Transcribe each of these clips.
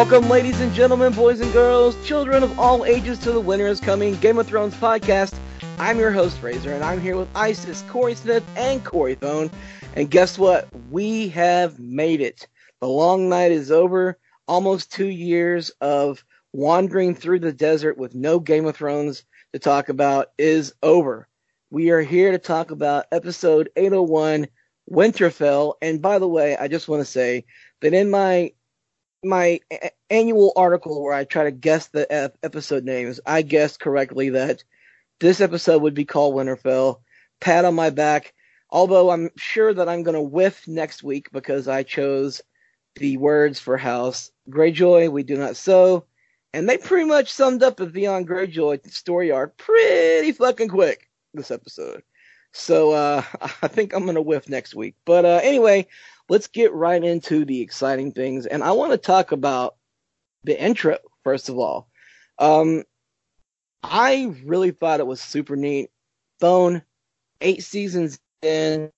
Welcome, ladies and gentlemen, boys and girls, children of all ages, to the Winter is Coming Game of Thrones podcast. I'm your host, Razor, and I'm here with Isis, Corey Smith, and Corey Thone. And guess what? We have made it. The long night is over. Almost two years of wandering through the desert with no Game of Thrones to talk about is over. We are here to talk about episode 801, Winterfell. And by the way, I just want to say that in my my a- annual article where I try to guess the ep- episode names, I guessed correctly that this episode would be called Winterfell. Pat on my back. Although I'm sure that I'm going to whiff next week because I chose the words for House Greyjoy, We Do Not Sow. And they pretty much summed up the Theon Greyjoy story arc pretty fucking quick this episode. So uh, I think I'm going to whiff next week. But uh, anyway, let's get right into the exciting things. And I want to talk about the intro, first of all. Um, I really thought it was super neat. Phone, eight seasons in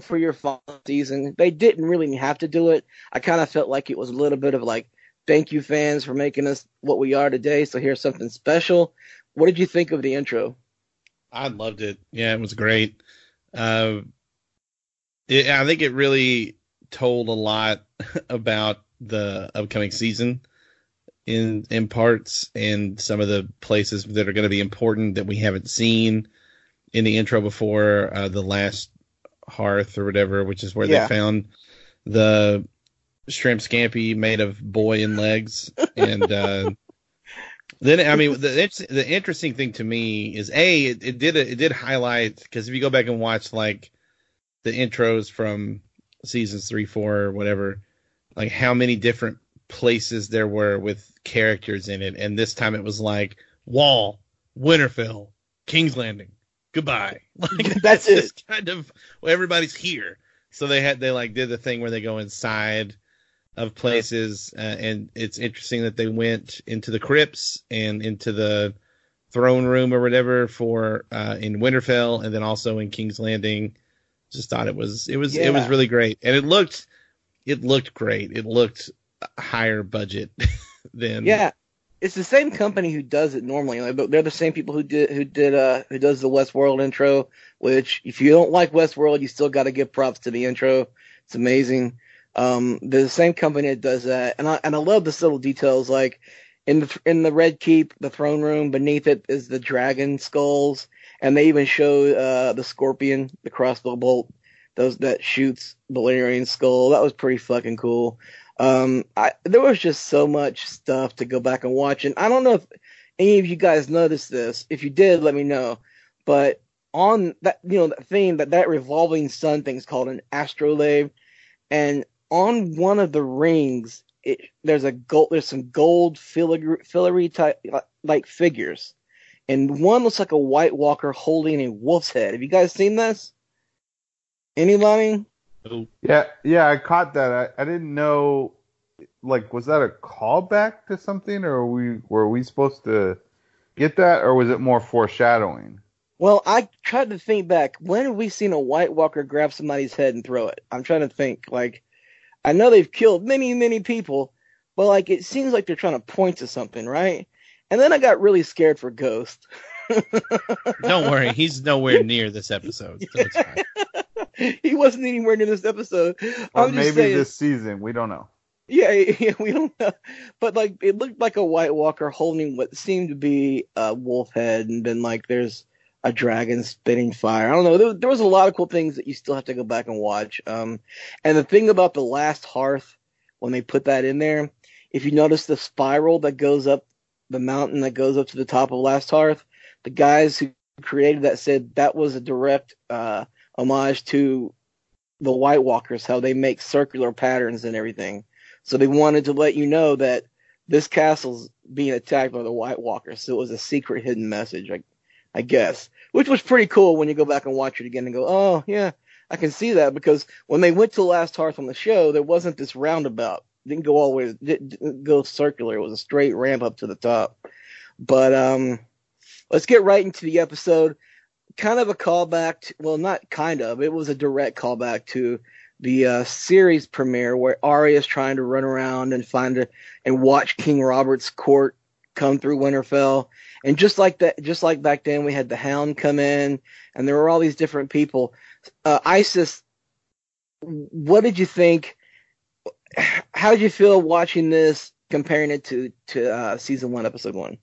for your final season. They didn't really have to do it. I kind of felt like it was a little bit of like, thank you fans for making us what we are today. So here's something special. What did you think of the intro? I loved it. Yeah, it was great. Uh, it, I think it really told a lot about the upcoming season in in parts and some of the places that are going to be important that we haven't seen in the intro before uh, the last hearth or whatever which is where Yeah. they found the shrimp scampi made of boy and legs and uh, then I mean the the interesting thing to me is a it, it did it did highlight because if you go back and watch like the intros from seasons three, four, or whatever, like how many different places there were with characters in it, and this time it was like Wall, Winterfell, King's Landing, goodbye. Like That's it. just kind of well, everybody's here, so they had they like did the thing where they go inside of places, uh, and it's interesting that they went into the crypts and into the throne room or whatever for uh, in Winterfell, and then also in King's Landing. Just thought it was it was it was really great, and it looked it looked great. It looked higher budget than Yeah, it's the same company who does it normally. But they're the same people who did who did uh who does the Westworld intro. Which, if you don't like Westworld, you still got to give props to the intro. It's amazing. Um, they're the same company that does that, and I and I love the little details. Like in the in the Red Keep, the throne room beneath it is the dragon skulls, and they even show uh the scorpion, the crossbow bolt, those that shoots Balerion's skull. That was pretty fucking cool. Um, I, there was just so much stuff to go back and watch, and I don't know if any of you guys noticed this. If you did, let me know. But on that, you know, that thing that that revolving sun thing's called an astrolabe, and on one of the rings, it, there's a gold, there's some gold filigree, filigree type like figures, and one looks like a White Walker holding a wolf's head. Have you guys seen this? Anybody? Yeah, yeah, I caught that. I, I didn't know. Like, was that a callback to something, or were we were we supposed to get that, or was it more foreshadowing? Well, I tried to think back. When have we seen a White Walker grab somebody's head and throw it? I'm trying to think. Like, I know they've killed many, many people, but like, it seems like they're trying to point to something, right? And then I got really scared for Ghost. Don't worry, he's nowhere near this episode. So it's fine. he wasn't anywhere near this episode. Or I'm maybe saying- this season. We don't know. Yeah, yeah, we don't know. But like, it looked like a White Walker holding what seemed to be a wolf head, and then like there's a dragon spitting fire. I don't know. There, there was a lot of cool things that you still have to go back and watch. Um, and the thing about the last hearth when they put that in there, if you notice the spiral that goes up the mountain that goes up to the top of last hearth, the guys who created that said that was a direct uh, homage to the White Walkers, how they make circular patterns and everything. So they wanted to let you know that this castle's being attacked by the White Walkers. So it was a secret hidden message, I, I guess, which was pretty cool when you go back and watch it again and go, oh yeah, I can see that because when they went to Last Hearth on the show, there wasn't this roundabout. Didn't go all the way, didn't didn't go circular. It was a straight ramp up to the top. But um, let's get right into the episode. Kind of a callback, to, well, not kind of. It was a direct callback to the uh, series premiere where Arya is trying to run around and find a, and watch King Robert's court come through Winterfell. And just like that, just like back then, we had the Hound come in, and there were all these different people. Uh, Isis, what did you think? How did you feel watching this, comparing it to to uh, season one, episode one?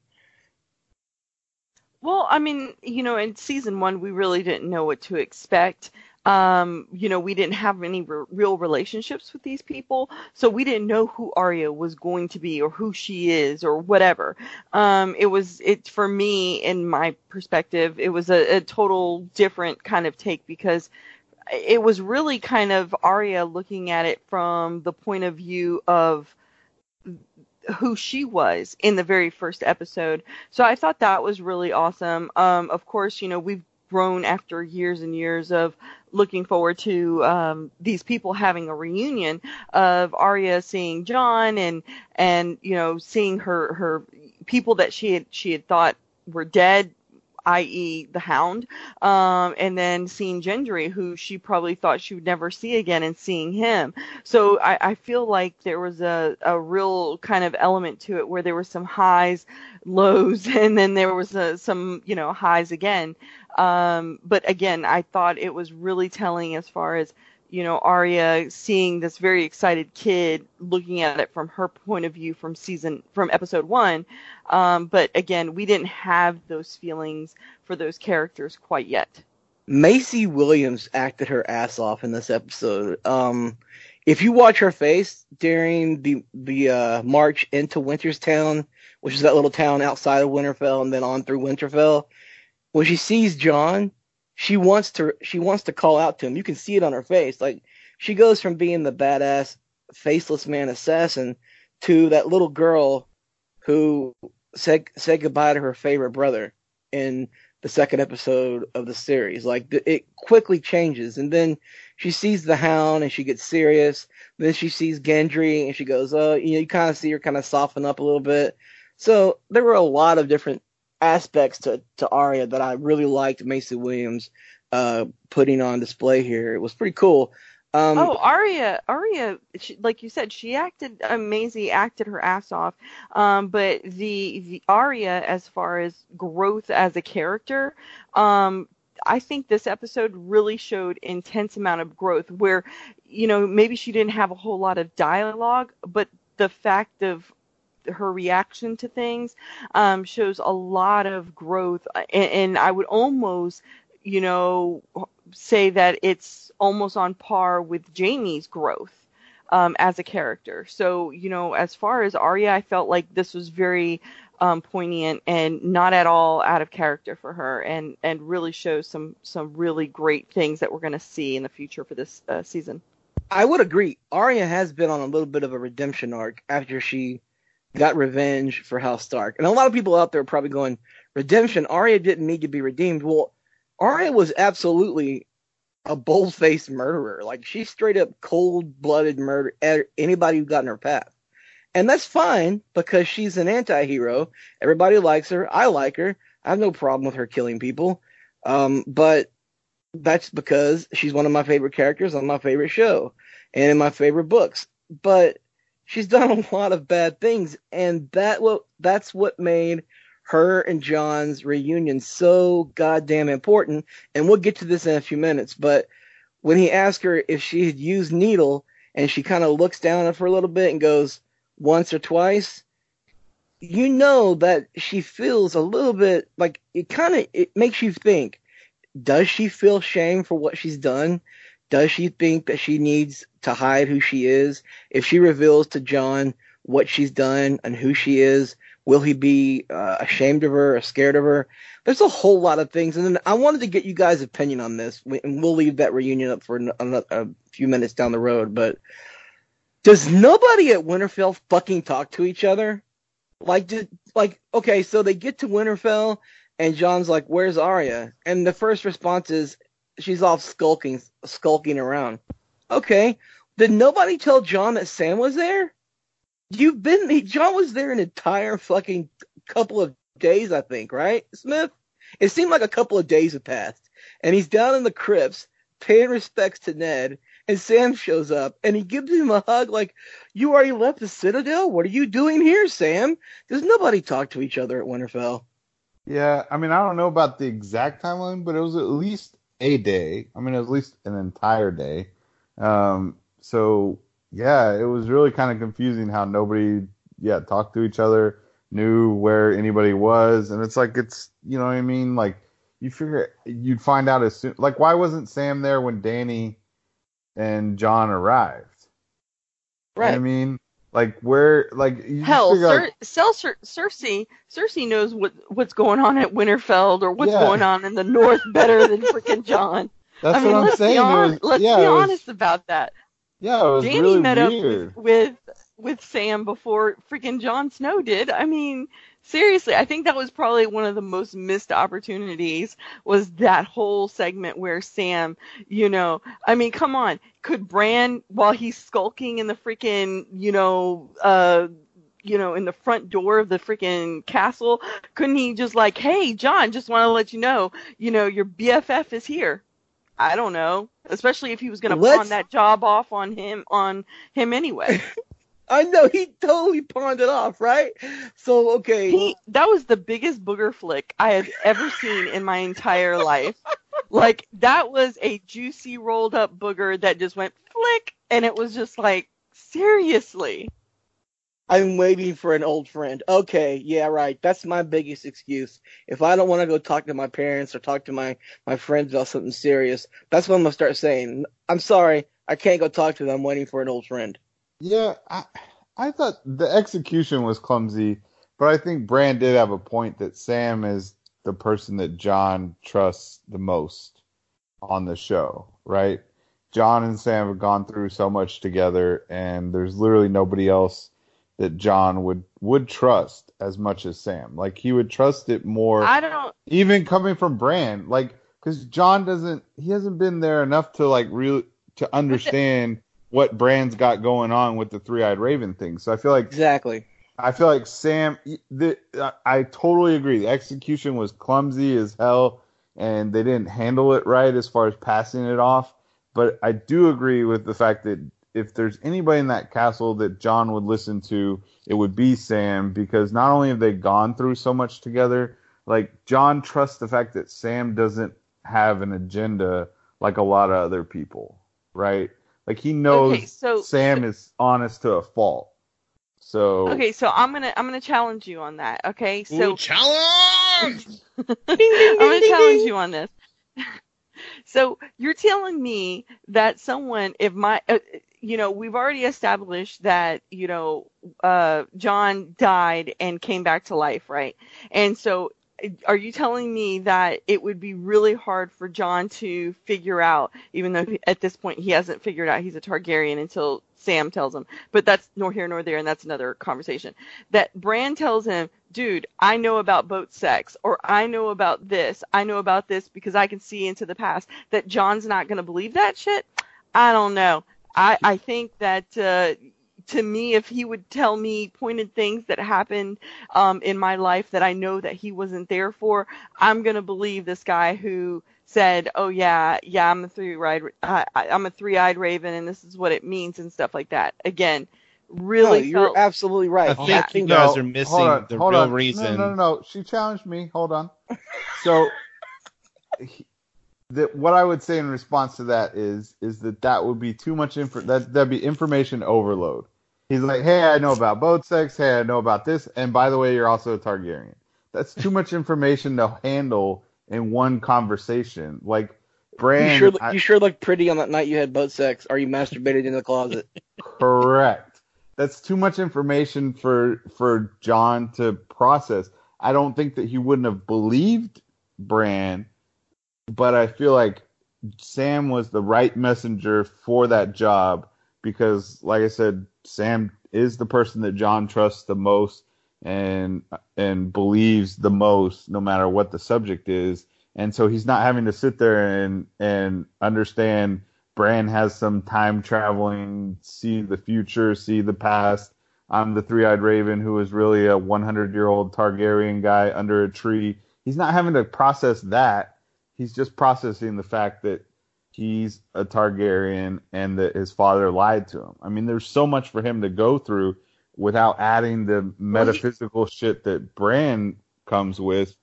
Well, I mean, you know, in season one, we really didn't know what to expect. Um, you know, we didn't have any re- real relationships with these people, so we didn't know who Arya was going to be or who she is or whatever. Um, it was it for me, in my perspective, it was a, a total different kind of take because it was really kind of Arya looking at it from the point of view of who she was in the very first episode. So I thought that was really awesome. Um, of course, you know, we've grown after years and years of looking forward to um, these people having a reunion of Arya seeing Jon and and you know seeing her her people that she had she had thought were dead i.e. the Hound, um, and then seeing Gendry, who she probably thought she would never see again, and seeing him. So I, I feel like there was a, a real kind of element to it where there were some highs, lows, and then there was a, some you know highs again. Um, but again, I thought it was really telling as far as you know Arya seeing this very excited kid looking at it from her point of view from season from episode one. Um, but again, we didn't have those feelings for those characters quite yet. Maisie Williams acted her ass off in this episode. Um, if you watch her face during the the uh, march into Winterstown, which is that little town outside of Winterfell, and then on through Winterfell, when she sees Jon, she wants to she wants to call out to him. You can see it on her face. Like she goes from being the badass faceless man assassin to that little girl who said said goodbye to her favorite brother in the second episode of the series. Like it quickly changes, and then she sees the Hound and she gets serious. Then she sees Gendry and she goes, "Oh, you know, you kind of see her kind of soften up a little bit." So there were a lot of different aspects to to Arya that I really liked Maisie Williams uh, putting on display here. It was pretty cool. Um, oh, Arya, Arya, she, like you said, she acted amazing, acted her ass off. Um, but the the Arya, as far as growth as a character, um, I think this episode really showed intense amount of growth. Where, you know, maybe she didn't have a whole lot of dialogue, but the fact of her reaction to things um, shows a lot of growth, and, and I would almost, you know, say that it's almost on par with Jaime's growth um, as a character. So, you know, as far as Arya, I felt like this was very um, poignant and not at all out of character for her, and and really shows some some really great things that we're going to see in the future for this uh, season. I would agree. Arya has been on a little bit of a redemption arc after she got revenge for House Stark. And a lot of people out there are probably going, redemption. Arya didn't need to be redeemed. Well, Arya was absolutely a bold faced murderer. Like she straight up cold blooded murder anybody who got in her path. And that's fine because she's an anti hero. Everybody likes her. I like her. I have no problem with her killing people. Um, but that's because she's one of my favorite characters on my favorite show and in my favorite books. But she's done a lot of bad things, and that what that's what made her and Jon's reunion so goddamn important. And we'll get to this in a few minutes, but when he asked her if she had used needle, and she kind of looks down at her a little bit and goes once or twice, you know that she feels a little bit like it kind of it makes you think does she feel shame for what she's done does she think that she needs to hide who she is. If she reveals to Jon what she's done and who she is will he be uh, ashamed of her or scared of her? There's a whole lot of things. And then i wanted to get you guys opinion on this. And we'll leave that reunion up for another, a few minutes down the road. But does nobody at winterfell fucking talk to each other? Like, did, like, okay, so they get to Winterfell, and Jon's like, "Where's Arya?" And the first response is, "She's off skulking, skulking around." Okay, did nobody tell Jon that Sam was there? You've been, me. Jon was there an entire fucking couple of days, I think, right, Smith? It seemed like a couple of days had passed, and he's down in the crypts paying respects to Ned, and Sam shows up and he gives him a hug like, You already left the Citadel? What are you doing here, Sam? Does nobody talk to each other at Winterfell? Yeah, I mean, I don't know about the exact timeline, but it was at least a day. I mean, at least an entire day. Um, so, yeah, it was really kind of confusing how nobody, yeah, talked to each other, knew where anybody was. And it's like, it's, you know what I mean? Like, you figure you'd find out as soon, like, why wasn't Sam there when Dany and Jon arrived. Right. I mean, like where, like hell, Cer- like, Cer- Cersei, Cersei knows what what's going on at Winterfell or what's yeah. going on in the North better than freaking Jon. That's I mean, what I'm saying. On, was, let's yeah, be was, honest about that. Yeah, it was Dany really met weird. up with, with with Sam before freaking Jon Snow did. I mean, seriously, I think that was probably one of the most missed opportunities was that whole segment where Sam, you know, I mean, come on, could Bran while he's skulking in the freaking, you know, uh you know, in the front door of the freaking castle, couldn't he just like, "Hey, Jon, just want to let you know, you know, your BFF is here." I don't know, especially if he was going to pawn that job off on him on him anyway. I know he totally pawned it off, right? So okay, he, that was the biggest booger flick I had ever seen in my entire life. like that was a juicy rolled up booger that just went flick, and it was just like seriously. I'm waiting for an old friend. Okay, yeah, right. That's my biggest excuse. If I don't want to go talk to my parents or talk to my my friends about something serious, that's what I'm gonna start saying. I'm sorry, I can't go talk to them. I'm waiting for an old friend. Yeah, I I thought the execution was clumsy, but I think Bran did have a point that Sam is the person that Jon trusts the most on the show, right? Jon and Sam have gone through so much together, and there's literally nobody else that Jon would would trust as much as Sam. Like he would trust it more. I don't even coming from Bran, like because Jon doesn't he hasn't been there enough to like really to understand what Bran's got going on with the three eyed raven thing. So I feel like exactly. I feel like Sam. The, I totally agree. The execution was clumsy as hell, and they didn't handle it right as far as passing it off. But I do agree with the fact that if there's anybody in that castle that Jon would listen to, it would be Sam because not only have they gone through so much together, like Jon trusts the fact that Sam doesn't have an agenda like a lot of other people, right? Like he knows okay, so, Sam so, is honest to a fault. So Okay, so I'm gonna I'm gonna challenge you on that. Okay, so Ooh, challenge. I'm gonna challenge you on this. so you're telling me that someone, if my, uh, you know, we've already established that you know, uh, Jon died and came back to life, right? And so are you telling me that it would be really hard for Jon to figure out, even though at this point he hasn't figured out he's a Targaryen until Sam tells him, but that's nor here nor there, and that's another conversation. That Bran tells him, dude, I know about boat sex, or I know about this, I know about this because I can see into the past. That Jon's not going to believe that shit. I don't know. I I think that uh, to me, if he would tell me pointed things that happened um, in my life that I know that he wasn't there for, I'm gonna believe this guy who said, "Oh yeah, yeah, I'm a three-eyed, uh, I'm a three-eyed raven, and this is what it means and stuff like that." Again, really, no, you're felt, absolutely right. I think you guys are missing hold on, the hold real on. reason. No, no, no, no. She challenged me. Hold on. So, he, the, what I would say in response to that is, is that that would be too much info. That that'd be information overload. He's like, hey, I know about boat sex. Hey, I know about this. And by the way, you're also a Targaryen. That's too much information to handle in one conversation. Like, Bran. you sure I- you sure looked pretty on that night you had boat sex, Are you masturbated in the closet. Correct. That's too much information for for Jon to process. I don't think that he wouldn't have believed Bran, but I feel like Sam was the right messenger for that job because, like I said, Sam is the person that Jon trusts the most and and believes the most, no matter what the subject is. And so he's not having to sit there and and understand Bran has some time traveling, see the future, see the past. I'm the three eyed raven who is really a 100 year old Targaryen guy under a tree. He's not having to process that. He's just processing the fact that he's a Targaryen and that his father lied to him. I mean, there's so much for him to go through without adding the metaphysical shit that Bran comes with.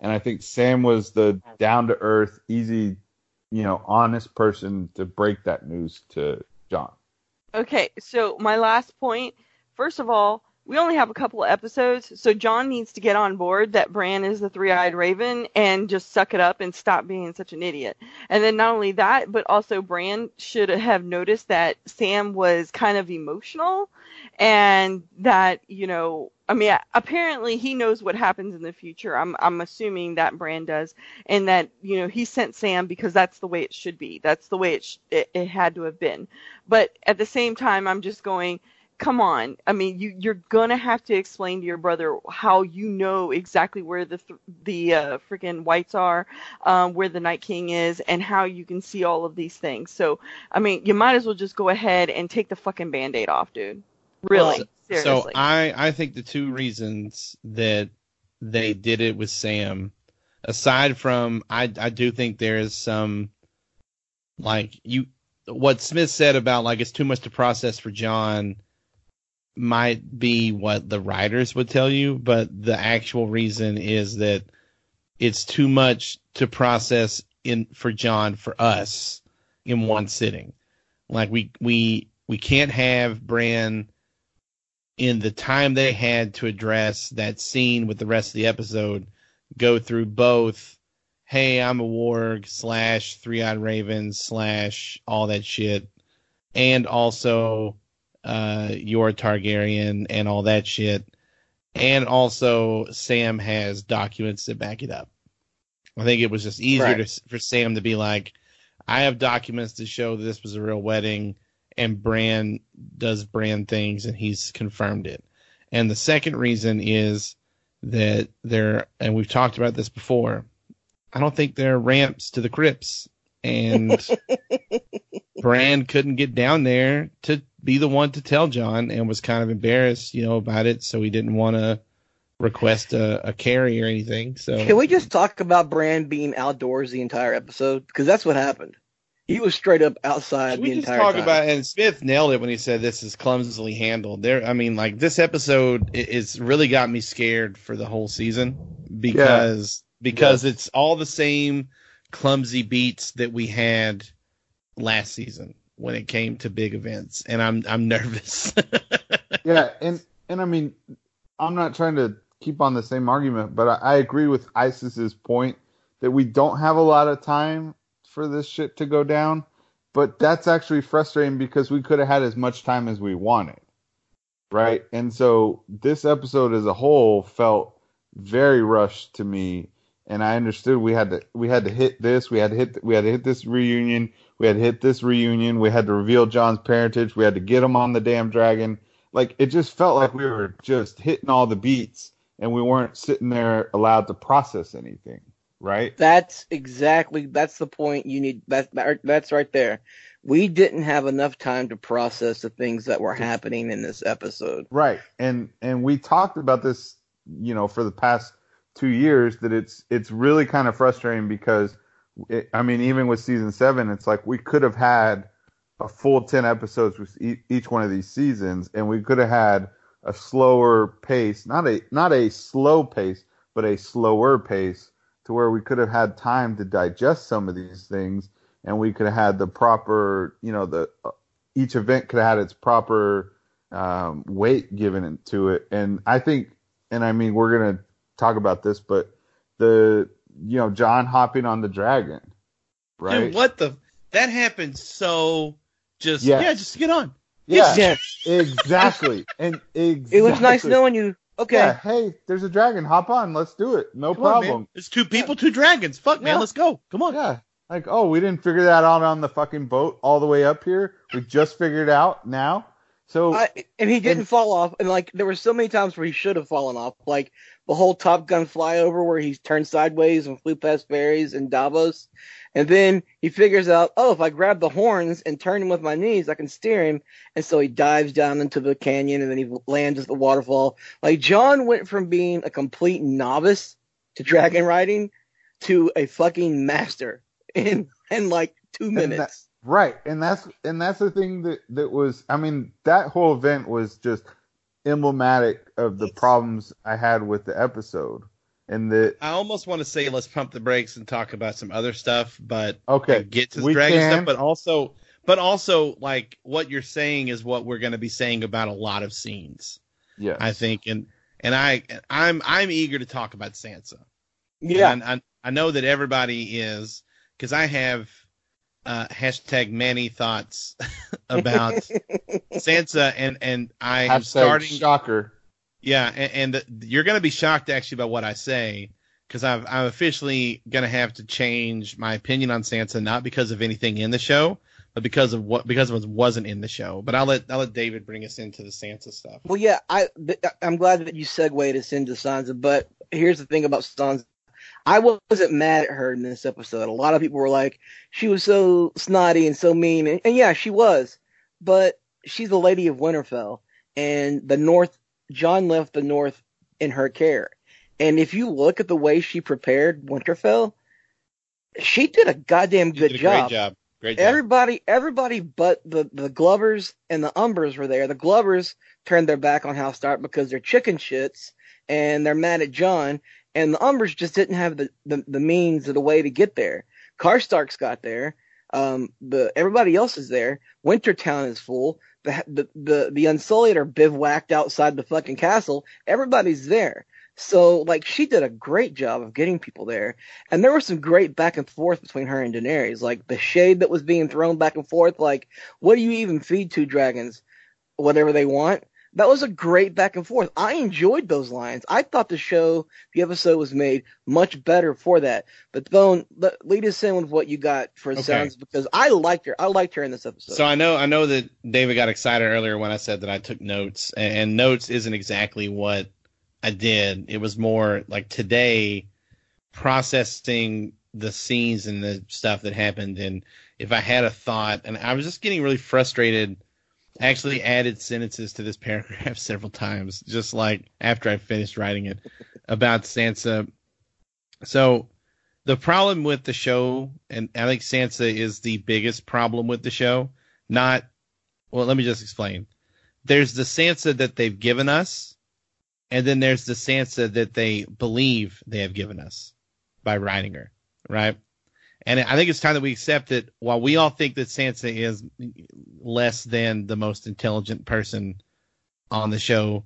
And I think Sam was the down to earth, easy, you know, honest person to break that news to Jon. Okay, so my last point. First of all, we only have a couple of episodes, so Jon needs to get on board that Bran is the three-eyed raven and just suck it up and stop being such an idiot. And then not only that, but also Bran should have noticed that Sam was kind of emotional and that, you know, I mean, apparently he knows what happens in the future. I'm I'm assuming that Bran does, and that you know he sent Sam because that's the way it should be. That's the way it sh- it, it had to have been. But at the same time, I'm just going, come on. I mean, you you're gonna have to explain to your brother how you know exactly where the th- the uh, freaking whites are, um, where the Night King is, and how you can see all of these things. So, I mean, you might as well just go ahead and take the fucking band-aid off, dude. Really, So- seriously. So I I think the two reasons that they did it with Sam, aside from I I do think there is some like you what Smith said about like it's too much to process for Jon might be what the writers would tell you, but the actual reason is that it's too much to process in for Jon for us in one sitting. Like we we we can't have Bran in the time they had to address that scene with the rest of the episode go through both hey i'm a warg slash three-eyed raven slash all that shit and also uh you're targaryen and all that shit and also sam has documents that back it up i think it was just easier Right. to, for sam to be like i have documents to show that this was a real wedding and Bran does Bran things and he's confirmed it. And the second reason is that there, and we've talked about this before, I don't think there are ramps to the crypts. And Bran couldn't get down there to be the one to tell Jon and was kind of embarrassed, you know, about it. So he didn't want to request a, a carry or anything. So Can we just talk about Bran being outdoors the entire episode? Because that's what happened. He was straight up outside Can we the just entire talk time. about and Smith nailed it when he said this is clumsily handled. There, I mean, like this episode is really got me scared for the whole season because because it's all the same clumsy beats that we had last season when it came to big events, and I'm I'm nervous. yeah, and and I mean, I'm not trying to keep on the same argument, but I, I agree with ISIS's point that we don't have a lot of time for this shit to go down. But that's actually frustrating because we could have had as much time as we wanted, right? And so this episode as a whole felt very rushed to me. And I understood we had to we had to hit this, we had to hit we had to hit this reunion, we had to hit this reunion, we had to reveal Jon's parentage, we had to get him on the damn dragon. Like it just felt like we were just hitting all the beats and we weren't sitting there allowed to process anything, right? That's exactly that's the point you need. That, that that's right there. We didn't have enough time to process the things that were happening in this episode. Right. And and we talked about this, you know, for the past 2 years that it's it's really kind of frustrating because it, I mean, even with season 7, it's like we could have had a full 10 episodes with each one of these seasons and we could have had a slower pace, not a not a slow pace, but a slower pace to where we could have had time to digest some of these things and we could have had the proper, you know, the uh, each event could have had its proper um, weight given to it. And I think, and I mean, we're gonna talk about this, but the you know Jon hopping on the dragon, right? Dude, what the? That happened so just Yes. yeah, just get on. Yeah, Yes. exactly. And exactly. It was nice knowing you. Okay. Yeah, hey, there's a dragon. Hop on. Let's do it. No Come problem. man. It's two people, two dragons. Fuck man, Yeah. let's go. Come on. Yeah. Like, oh, we didn't figure that out on the fucking boat all the way up here. We just figured it out now. So I, and he didn't And- fall off. And like there were so many times where he should have fallen off, like the whole Top Gun flyover where he turned sideways and flew past Varys and Davos. And then he figures out, oh, if I grab the horns and turn him with my knees, I can steer him. And so he dives down into the canyon and then he lands at the waterfall. Like Jon went from being a complete novice to dragon riding to a fucking master in in like two that- minutes. right, and that's and that's the thing that that was. I mean, that whole event was just emblematic of the problems I had with the episode, and that I almost want to say let's pump the brakes and talk about some other stuff, but okay, get to the we dragon can. stuff, but also but also like what you're saying is what we're going to be saying about a lot of scenes. Yeah. I think and and I I'm I'm eager to talk about Sansa. yeah. And I, I know that everybody is because I have uh, hashtag many thoughts about Sansa and and I am Hashtag starting shocker. yeah, and, and you're going to be shocked actually by what I say because I'm I'm officially going to have to change my opinion on Sansa not because of anything in the show, but because of what because of what wasn't in the show. But I'll let I'll let David bring us into the Sansa stuff. Well, yeah, I I'm glad that you segued us into Sansa, but here's the thing about Sansa. I wasn't mad at her in this episode. A lot of people were like, she was so snotty and so mean, and, and yeah, she was. But she's the Lady of Winterfell, and the North. Jon left the North in her care, and if you look at the way she prepared Winterfell, she did a goddamn You good a job. Great job. Great job. Everybody, everybody, but the the Glovers and the Umbers were there. The Glovers turned their back on House Stark because they're chicken shits and they're mad at Jon. And the Umbers just didn't have the, the, the means or the way to get there. Karstark's got there. Um, the everybody else is there. Wintertown is full. The the the, the Unsullied are bivouacked outside the fucking castle. Everybody's there. So like she did a great job of getting people there. And there was some great back and forth between her and Daenerys, like the shade that was being thrown back and forth. Like, what do you even feed two dragons? Whatever they want. That was a great back and forth. I enjoyed those lines. I thought the show, the episode was made much better for that. But Bone, le- lead us in with what you got for Okay. Sansa because I liked her. I liked her in this episode. So I know I know that David got excited earlier when I said that I took notes, and, and notes isn't exactly what I did. It was more like today processing the scenes and the stuff that happened, and if I had a thought, and I was just getting really frustrated. Actually added sentences to this paragraph several times, just like after I finished writing it about Sansa. So the problem with the show, and I think Sansa is the biggest problem with the show. Not, well, let me just explain. There's the Sansa that they've given us, and then there's the Sansa that they believe they have given us by writing her, right? And I think it's time that we accept that while we all think that Sansa is less than the most intelligent person on the show,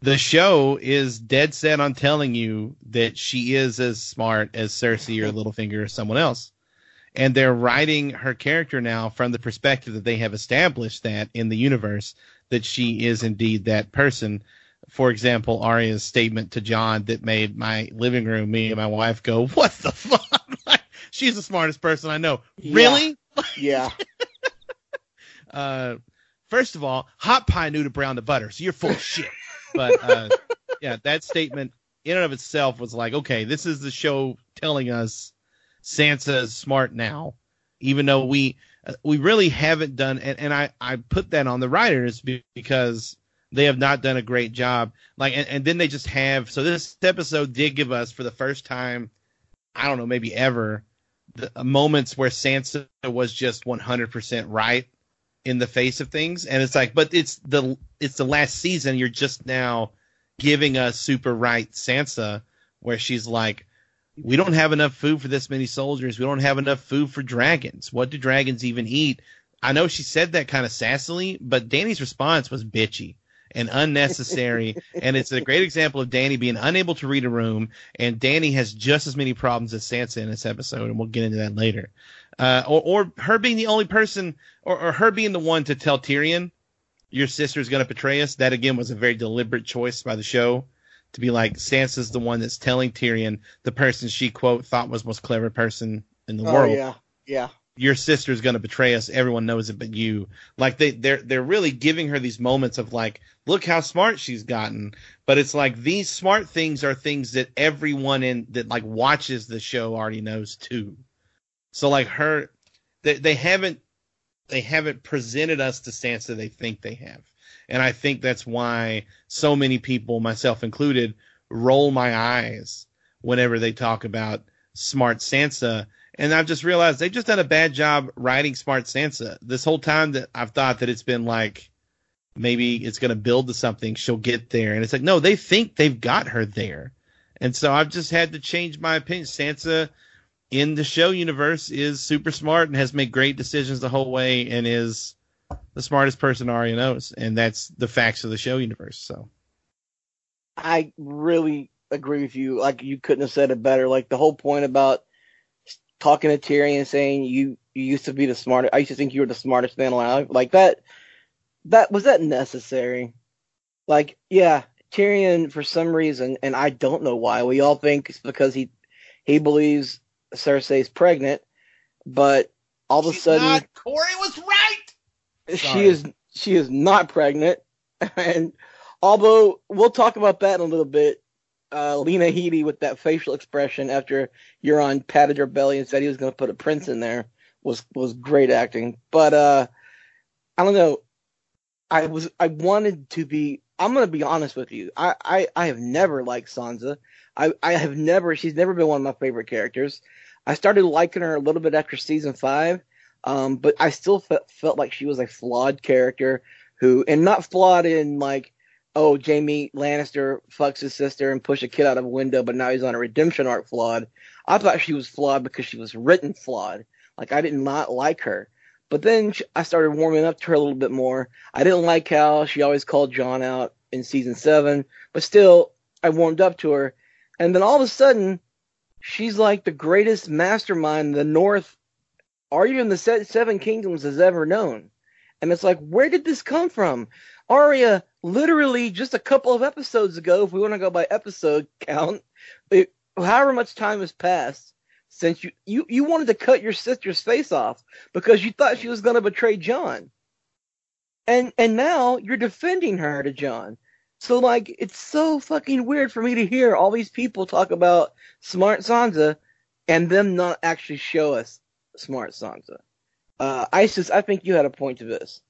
the show is dead set on telling you that she is as smart as Cersei or Littlefinger or someone else. And they're writing her character now from the perspective that they have established that in the universe that she is indeed that person for example, Arya's statement to Jon that made my living room, me and my wife go, "What the fuck?" She's the smartest person I know. Yeah. Really? Yeah. uh, first of all, hot pie knew to brown the butter, so you're full of shit. But uh, yeah, that statement in and of itself was like, okay, this is the show telling us Sansa is smart now, even though we uh, we really haven't done. And, and I I put that on the writers because they have not done a great job. Like, and, and then they just have. So this episode did give us for the first time, I don't know, maybe ever, the moments where Sansa was just 100% right in the face of things. And it's like but it's the it's the last season. You're just now giving us super right Sansa where she's like we don't have enough food for this many soldiers. We don't have enough food for dragons. What do dragons even eat? I know she said that kind of sassily but Dany's response was bitchy and unnecessary and it's a great example of Dany being unable to read a room and Dany has just as many problems as Sansa in this episode and we'll get into that later uh, or, or her being the only person, or, or her being the one to tell Tyrion, your sister's going to betray us. That again was a very deliberate choice by the show to be like Sansa's the one that's telling Tyrion, the person she quote thought was most clever person in the oh world. yeah. Yeah. Your sister's going to betray us. Everyone knows it, but you. Like they, they're they're really giving her these moments of like, look how smart she's gotten. But it's like these smart things are things that everyone in that like watches the show already knows too. So like her, they, they haven't they haven't presented us to Sansa they think they have, and I think that's why so many people, myself included, roll my eyes whenever they talk about smart Sansa. And I've just realized they've just done a bad job writing smart Sansa. This whole time that I've thought that it's been like maybe it's going to build to something, she'll get there, and it's like no, they think they've got her there, and so I've just had to change my opinion. Sansa in the show universe is super smart and has made great decisions the whole way and is the smartest person Arya knows, and that's the facts of the show universe. So I really agree with you. Like you couldn't have said it better. Like the whole point about talking to Tyrion saying you you used to be the smartest. I used to think you were the smartest man alive. Like that. That was that necessary? Like yeah, Tyrion for some reason, and I don't know why. We all think it's because he he believes Cersei's pregnant, but all of a sudden not, Corey was right. she Sorry. is she is not pregnant. And although we'll talk about that in a little bit, uh, Lena Headey with that facial expression after Euron patted her belly and said he was going to put a prince in there was was great acting. But uh, I don't know. I was I wanted to be. I'm going to be honest with you. I, I I have never liked Sansa. I I have never. She's never been one of my favorite characters. I started liking her a little bit after season five, um, but I still fe- felt like she was a flawed character who, and not flawed in like, oh, Jaime Lannister fucks his sister and push a kid out of a window, but now he's on a redemption arc flawed. I thought she was flawed because she was written flawed. Like I did not like her. But then I started warming up to her a little bit more. I didn't like how she always called Jon out in season seven, but still, I warmed up to her. And then all of a sudden, she's like the greatest mastermind the North, or even the Seven Kingdoms has ever known. And it's like, where did this come from? Arya, literally just a couple of episodes ago, if we want to go by episode count, it, however much time has passed since you, you, you wanted to cut your sister's face off because you thought she was going to betray Jon. And, and now you're defending her to Jon. So like, it's so fucking weird for me to hear all these people talk about smart Sansa and them not actually show us smart Sansa. Uh, Isis, I think you had a point to this.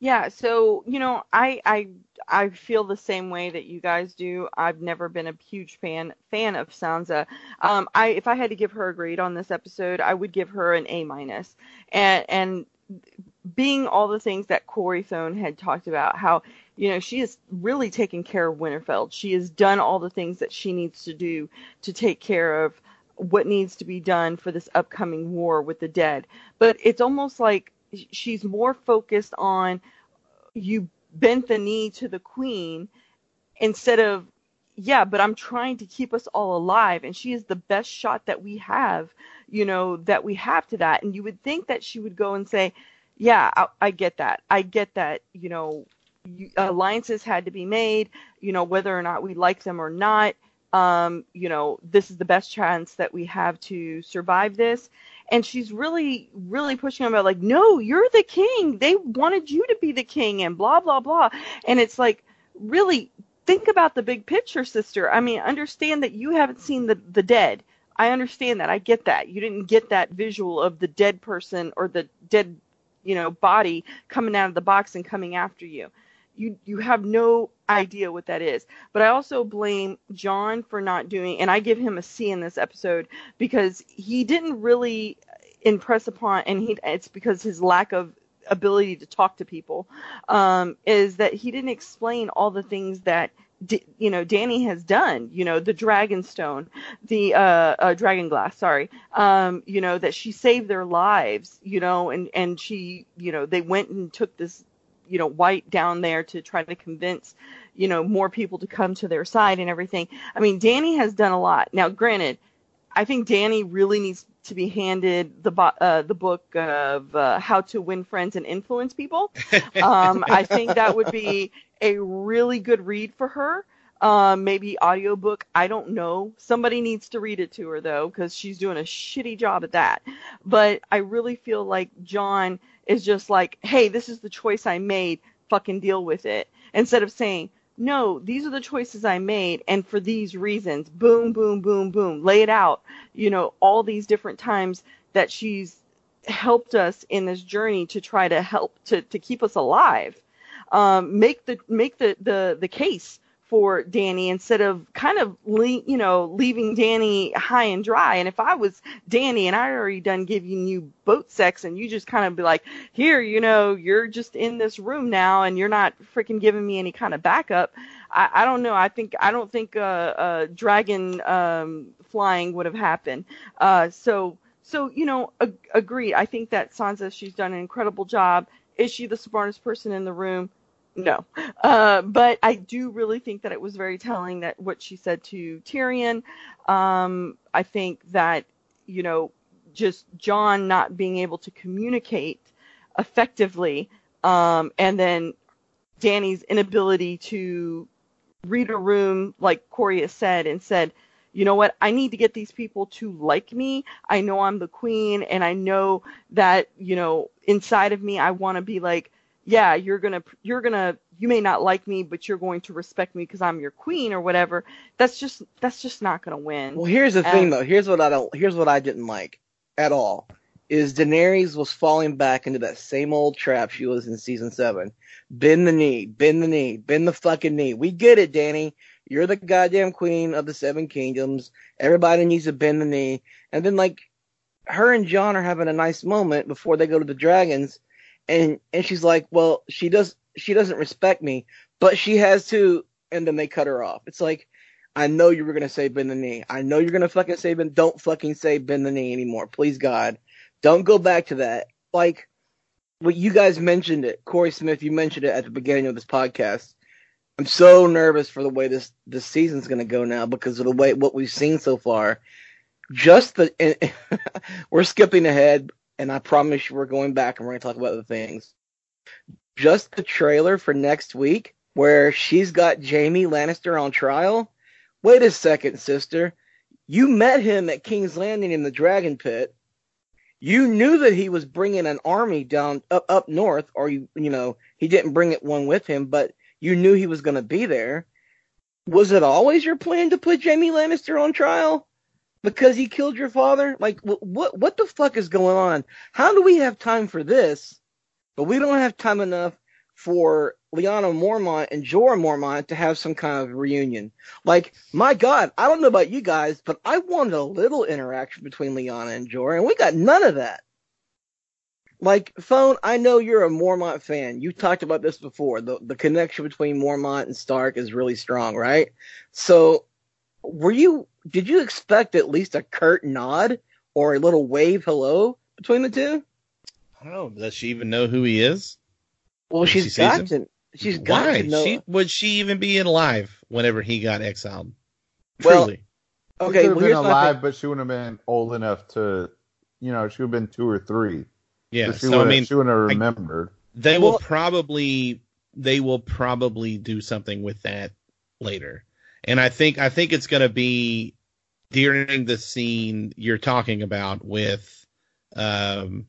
Yeah, so you know, I I I feel the same way that you guys do. I've never been a huge fan fan of Sansa. Um, I if I had to give her a grade on this episode, I would give her an A minus. And and being all the things that Corey Thone had talked about, how you know she has really taken care of Winterfell. She has done all the things that she needs to do to take care of what needs to be done for this upcoming war with the dead. But it's almost like she's more focused on you bent the knee to the queen instead of yeah but i'm trying to keep us all alive and she is the best shot that we have you know that we have to that and you would think that she would go and say yeah i, I get that i get that you know you, alliances had to be made. You know, whether or not we like them or not. Um, you know, this is the best chance that we have to survive this. And she's really, really pushing about like, no, you're the king. They wanted you to be the king, and blah blah blah. And it's like, really think about the big picture, sister. I mean, understand that you haven't seen the the dead. I understand that. I get that. You didn't get that visual of the dead person or the dead, you know, body coming out of the box and coming after you. You you have no idea what that is. But I also blame Jon for not doing and I give him a C in this episode because he didn't really impress upon and he it's because his lack of ability to talk to people um, is that he didn't explain all the things that D- you know Dany has done you know the dragon stone the uh, uh dragon glass sorry um you know that she saved their lives you know and and she you know they went and took this you know white down there to try to convince you know more people to come to their side and everything i mean Dany has done a lot now granted i think Dany really needs to be handed the uh, the book of uh, how to win friends and influence people. Um, I think that would be a really good read for her. Um, maybe audiobook. I don't know. Somebody needs to read it to her though, because she's doing a shitty job at that. But I really feel like Jon is just like, hey, this is the choice I made. Fucking deal with it. Instead of saying, no, these are the choices I made, and for these reasons, boom, boom, boom, boom, lay it out. You know, all these different times that she's helped us in this journey to try to help to, to keep us alive. Um, make the make the, the the case for Dany instead of kind of le- you know leaving Dany high and dry. And if I was Dany and I already done giving you boat sex and you just kind of be like, here, you know, you're just in this room now and you're not freaking giving me any kind of backup. I, I don't know. I think I don't think uh, uh, dragon um, flying would have happened. Uh, so so you know, ag-. I think that Sansa she's done an incredible job. Is she the smartest person in the room? No. Uh, but I do really think that it was very telling that what she said to Tyrion. Um, I think that, you know, just Jon not being able to communicate effectively, um, and then Dany's inability to read a room, like Corey has said, and said, you know what, I need to get these people to like me. I know I'm the queen, and I know that, you know, inside of me, I want to be like, yeah, you're gonna you're gonna you may not like me, but you're going to respect me because I'm your queen or whatever. That's just that's just not gonna win. Well, here's the and, thing though. Here's what I don't. Here's what I didn't like at all. Is Daenerys was falling back into that same old trap she was in season seven. Bend the knee, bend the knee, bend the fucking knee. We get it, Dany. You're the goddamn queen of the seven kingdoms. Everybody needs to bend the knee. And then like her and Jon are having a nice moment before they go to the dragons and and she's like, well, she does she doesn't respect me, but she has to, and then they cut her off. It's like, I know you were gonna say bend the knee. I know you're gonna fucking say bend. Don't fucking say bend the knee anymore, please God. Don't go back to that. Like, what you guys mentioned it, Corey Smith. You mentioned it at the beginning of this podcast. I'm so nervous for the way this this season's gonna go now because of the way what we've seen so far. Just the we're skipping ahead and I promise you we're going back and we're going to talk about the things. Just the trailer for next week where she's got Jaime Lannister on trial. Wait a second, sister. You met him at King's Landing in the Dragon Pit. You knew that he was bringing an army down up up north, or you you know he didn't bring it one with him, but you knew he was going to be there. Was it always your plan to put Jaime Lannister on trial? Because he killed your father? Like, what what the fuck is going on? How do we have time for this, but we don't have time enough for Lyanna Mormont and Jorah Mormont to have some kind of reunion? Like, my God, I don't know about you guys, but I wanted a little interaction between Lyanna and Jorah, and we got none of that. Like, phone, I know you're a Mormont fan. You talked about this before. The the connection between Mormont and Stark is really strong, right? So were you did you expect at least a curt nod or a little wave hello between the two? I don't know. Does she even know who he is? Well, she's she got to. She's got Why? to know. She, would she even be alive whenever he got exiled? Well, Truly. okay, she well, been alive, but she wouldn't have been old enough to, you know, she would have been two or three. Yeah. So she So, I would mean, she wouldn't have remembered. they Well- will probably they will probably do something with that later. And I think I think it's going to be during the scene you're talking about with um,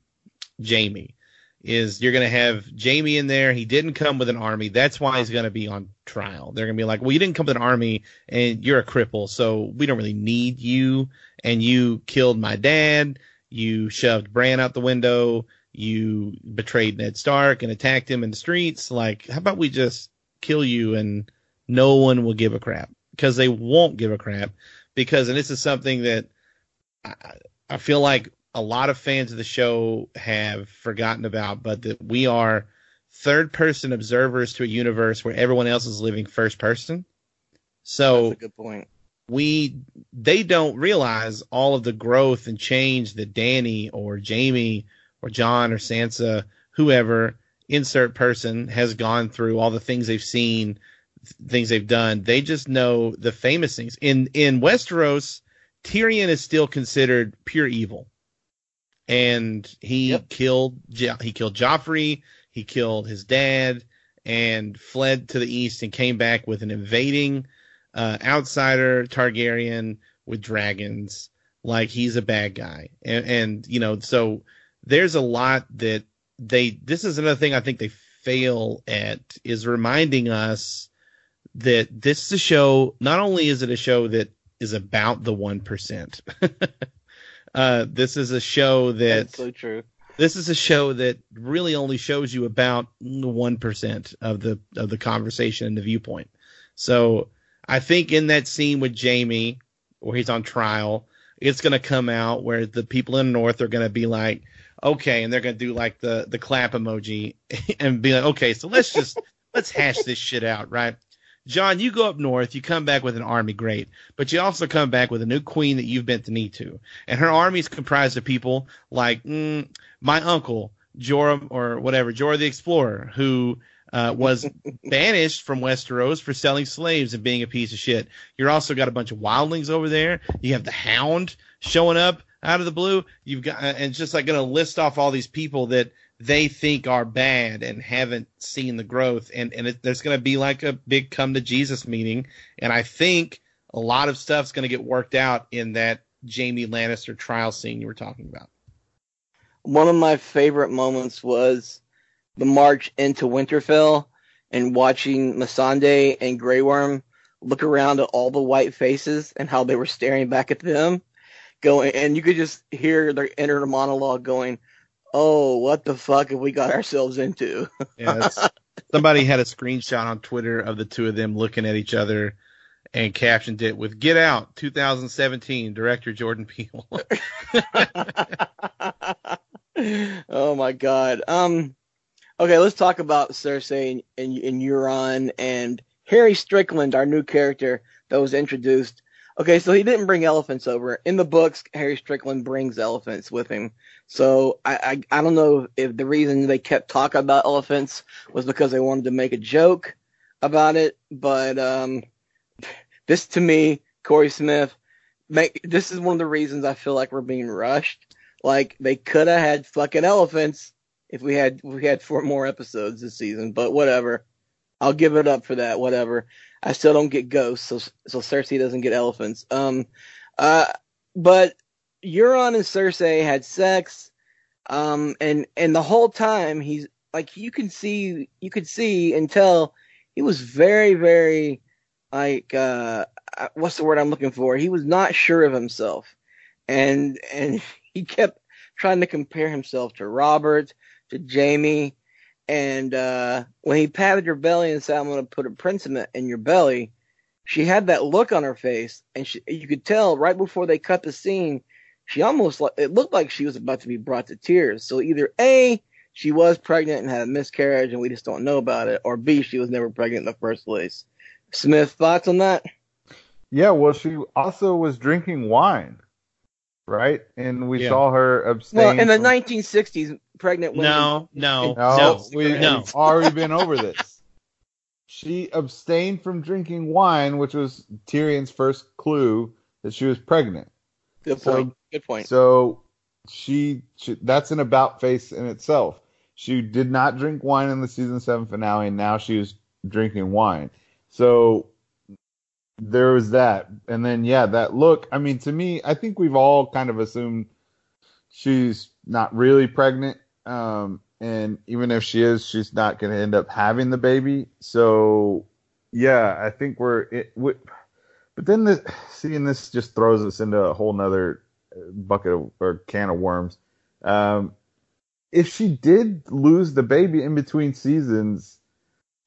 Jaime. Is you're going to have Jaime in there. He didn't come with an army. That's why he's going to be on trial. They're going to be like, well, you didn't come with an army and you're a cripple, so we don't really need you. And you killed my dad. You shoved Bran out the window. You betrayed Ned Stark and attacked him in the streets. Like, how about we just kill you and no one will give a crap because they won't give a crap because, and this is something that I, I feel like a lot of fans of the show have forgotten about, but that we are third person observers to a universe where everyone else is living first person. So That's a good point. we they don't realize all of the growth and change that Dany or Jaime or Jon or Sansa, whoever, insert person has gone through, all the things they've seen, things they've done. They just know the famous things. In in Westeros, Tyrion is still considered pure evil. And he Yep. killed he killed Joffrey, he killed his dad and fled to the east and came back with an invading uh, outsider Targaryen with dragons. Like he's a bad guy, and, and you know, so there's a lot that they. This is another thing I think they fail at is reminding us that this is a show. Not only is it a show that is about the one percent. uh, this is a show that That's so true. this is a show that really only shows you about the one percent of the of the conversation and the viewpoint. So I think in that scene with Jaime, where he's on trial, it's going to come out where the people in the north are going to be like, okay, and they're going to do like the the clap emoji and be like, okay, so let's just let's hash this shit out, right? Jon, you go up north, you come back with an army, great, but you also come back with a new queen that you've bent the knee to, and her army is comprised of people like mm, my uncle Jorah or whatever, Jorah the Explorer, who uh, was banished from Westeros for selling slaves and being a piece of shit. You're also got a bunch of wildlings over there. You have the Hound showing up out of the blue. You've got and it's just like going to list off all these people that they think are bad and haven't seen the growth. And and it, there's going to be like a big come to Jesus meeting. And I think a lot of stuff's going to get worked out in that Jaime Lannister trial scene you were talking about. One of my favorite moments was the march into Winterfell and watching Missandei and Grey Worm look around at all the white faces and how they were staring back at them. Going and you could just hear their inner monologue going, Oh, what the fuck have we got ourselves into? Yeah, somebody had a screenshot on Twitter of the two of them looking at each other and captioned it with "Get Out 2017, director Jordan Peele." oh my god. Um okay, let's talk about Cersei and, and, and Euron and Harry Strickland, our new character that was introduced. Okay, so he didn't bring elephants over. In the books, Harry Strickland brings elephants with him. So I, I I don't know if the reason they kept talking about elephants was because they wanted to make a joke about it, but um this to me, Corey Smith, make this is one of the reasons I feel like we're being rushed. Like they could have had fucking elephants if we had if we had four more episodes this season, but whatever. I'll give it up for that. Whatever. I still don't get ghosts, so so Cersei doesn't get elephants. Um, uh, but Euron and Cersei had sex, um, and and the whole time he's like you can see you could see and tell he was very very like uh uh, what's the word I'm looking for? He was not sure of himself, and and he kept trying to compare himself to Robert, to Jaime, and uh, when he patted her belly and said, "I'm going to put a principate in your belly," she had that look on her face, and she, you could tell right before they cut the scene, she almost like it looked like she was about to be brought to tears. So either a she was pregnant and had a miscarriage, and we just don't know about it, or b she was never pregnant in the first place. Smith, thoughts on that? Yeah, well, she also was drinking wine, right? And we Yeah. saw her abstain. Well, in the from- 1960s, pregnant women. no, no, No, no, we, no. we've already been over this. She abstained from drinking wine, which was Tyrion's first clue that she was pregnant. Good So- point. Good point. So she, she that's an about face in itself. She did not drink wine in the season seven finale, and now she was drinking wine. So there was that. And then, yeah, that look. I mean, to me, I think we've all kind of assumed she's not really pregnant. Um, and even if she is, she's not going to end up having the baby. So, yeah, I think we're. It, we, but then the, seeing this just throws us into a whole nother bucket of, or can of worms. Um, if she did lose the baby in between seasons,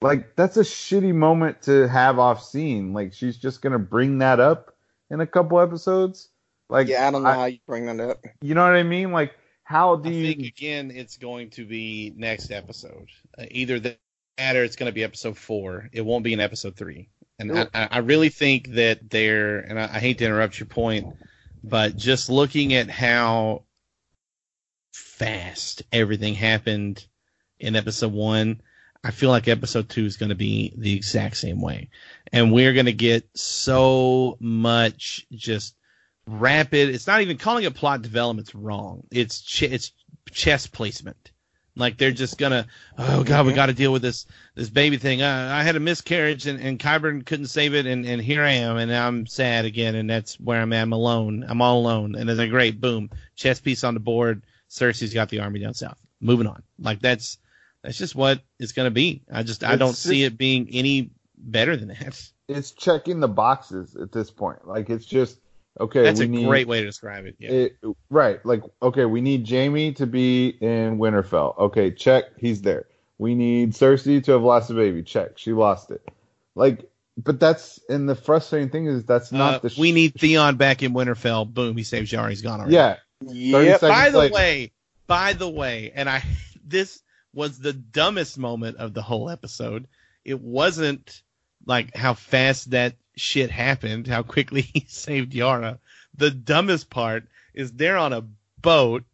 like that's a shitty moment to have off scene. Like she's just gonna bring that up in a couple episodes. Like yeah, I don't know I, how you bring that up. You know what I mean? Like how do I you? think again, it's going to be next episode. Uh, either that or it's going to be episode four. It won't be in episode three. And I, I, really think that they're, and I, I hate to interrupt your point, but just looking at how fast everything happened in episode one, I feel like episode two is going to be the exact same way. And we're going to get so much just rapid. It's not even calling it plot development's wrong. It's ch- it's chess placement. Like they're just gonna, oh god, we got to deal with this this baby thing. Uh, I had a miscarriage and and Qyburn couldn't save it, and and here I am, and I'm sad again, and that's where I'm at. I'm alone. I'm all alone, and it's a great boom chess piece on the board. Cersei's got the army down south. Moving on. Like that's that's just what it's gonna be. I just I don't see it being any better than that. It's checking the boxes at this point. Like it's just okay. That's a need, great way to describe it. Yeah. It, right. Like okay, we need Jaime to be in Winterfell. Okay, check. He's there. We need Cersei to have lost a baby. Check. She lost it. Like, but that's and the frustrating thing is that's not uh, the. Sh- we need Theon back in Winterfell. Boom. He saves Yara. He's gone already. Yeah. Yeah. By the later. way, by the way, and I this was the dumbest moment of the whole episode. It wasn't like how fast that shit happened, how quickly he saved Yara. The dumbest part is they're on a boat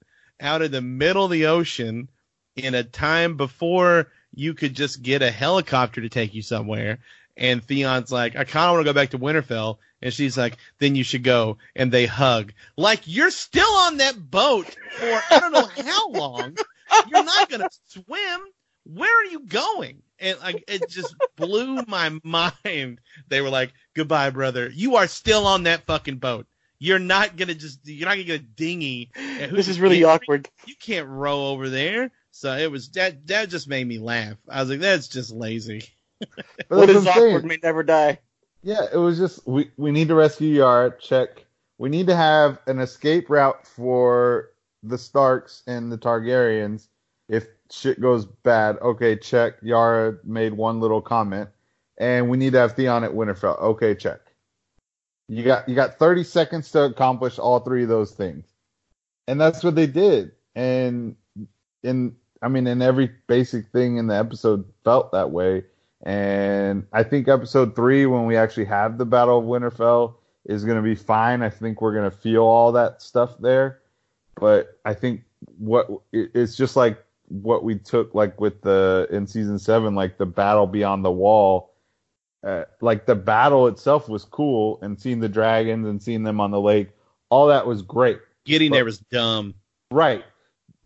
out in the middle of the ocean in a time before you could just get a helicopter to take you somewhere. And Theon's like, I kind of want to go back to Winterfell. And she's like, then you should go. And they hug. Like, you're still on that boat for I don't know how long. You're not going to swim. Where are you going? And like, it just blew my mind. They were like, goodbye, brother. You are still on that fucking boat. You're not gonna just, you're not gonna get a dinghy. This is really awkward. You can't row over there. So it was that, that just made me laugh. I was like, that's just lazy. what is awkward may never die. Yeah, it was just we we need to rescue Yara. Check. We need to have an escape route for the Starks and the Targaryens if shit goes bad. Okay, check. Yara made one little comment, and we need to have Theon at Winterfell. Okay, check. You got you got 30 seconds to accomplish all three of those things, and that's what they did. And in I mean, in every basic thing in the episode felt that way. And I think episode three, when we actually have the Battle of Winterfell, is going to be fine. I think we're going to feel all that stuff there. But I think what it's just like what we took like with the in season seven, like the battle beyond the wall. Uh, like the battle itself was cool, and seeing the dragons and seeing them on the lake, all that was great. Getting but, there was dumb. Right.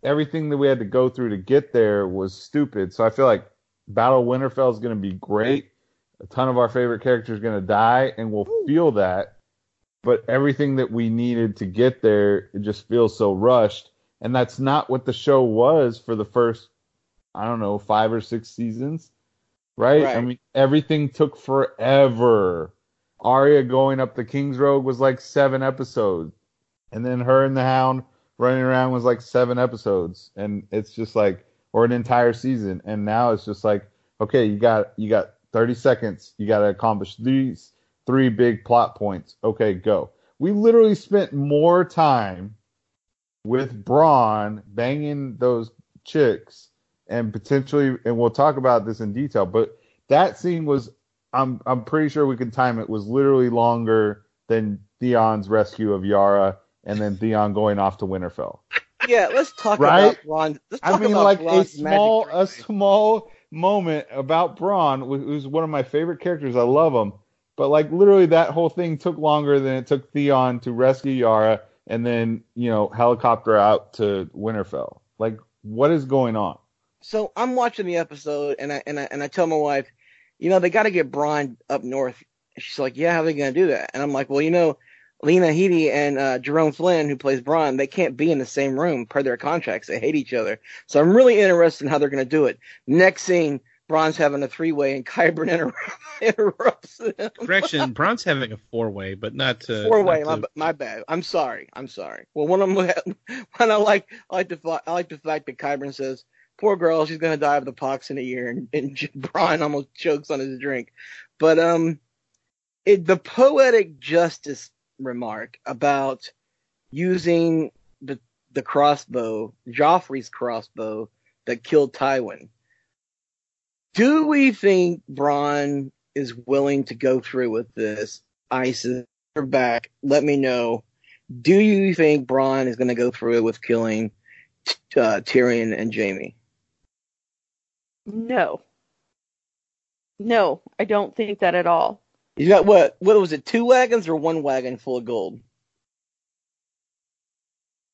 Everything that we had to go through to get there was stupid. So I feel like Battle of Winterfell is going to be great. A ton of our favorite characters are going to die, and we'll feel that. But everything that we needed to get there, it just feels so rushed. And that's not what the show was for the first, I don't know, five or six seasons. Right? right. I mean, everything took forever. Arya going up the King's Road was like seven episodes. And then her and the Hound running around was like seven episodes. And it's just like, or an entire season. And now it's just like, okay, you got you got 30 seconds. You got to accomplish these three big plot points. Okay, go. We literally spent more time with Bronn banging those chicks and potentially, and we'll talk about this in detail, but that scene was, I'm, I'm pretty sure we can time it, was literally longer than Theon's rescue of Yara and then Theon going off to Winterfell yeah, let's talk right? about Bronn. Let's talk I mean, like Bronn's a small, a small moment about Bronn, who's one of my favorite characters. I love him, but like literally that whole thing took longer than it took Theon to rescue Yara and then you know helicopter out to Winterfell. Like, what is going on? so I'm watching the episode and I and I and I tell my wife, you know, they got to get Bronn up north. She's like, yeah, how are they gonna do that? And I'm like, well, you know, Lena Headey and uh, Jerome Flynn, who plays Bronn, they can't be in the same room per their contracts. They hate each other. So I'm really interested in how they're gonna do it. Next scene, Bronn's having a three way and Qyburn inter- interrupts him. Correction, Bronn's having a four way, but not to Four way, my, to- my bad. I'm sorry. I'm sorry. Well, one of them, when I like, I like the, I like the fact that Qyburn says, "Poor girl, she's gonna die of the pox in a year," and, and Bronn almost chokes on his drink. But um, it, the poetic justice remark about using the the crossbow, Joffrey's crossbow that killed Tywin. Do we think Bronn is willing to go through with this? ISIS are back. Let me know. Do you think Bronn is going to go through with killing uh, Tyrion and Jaime? No. No, I don't think that at all. You got what? What was it? Two wagons or one wagon full of gold?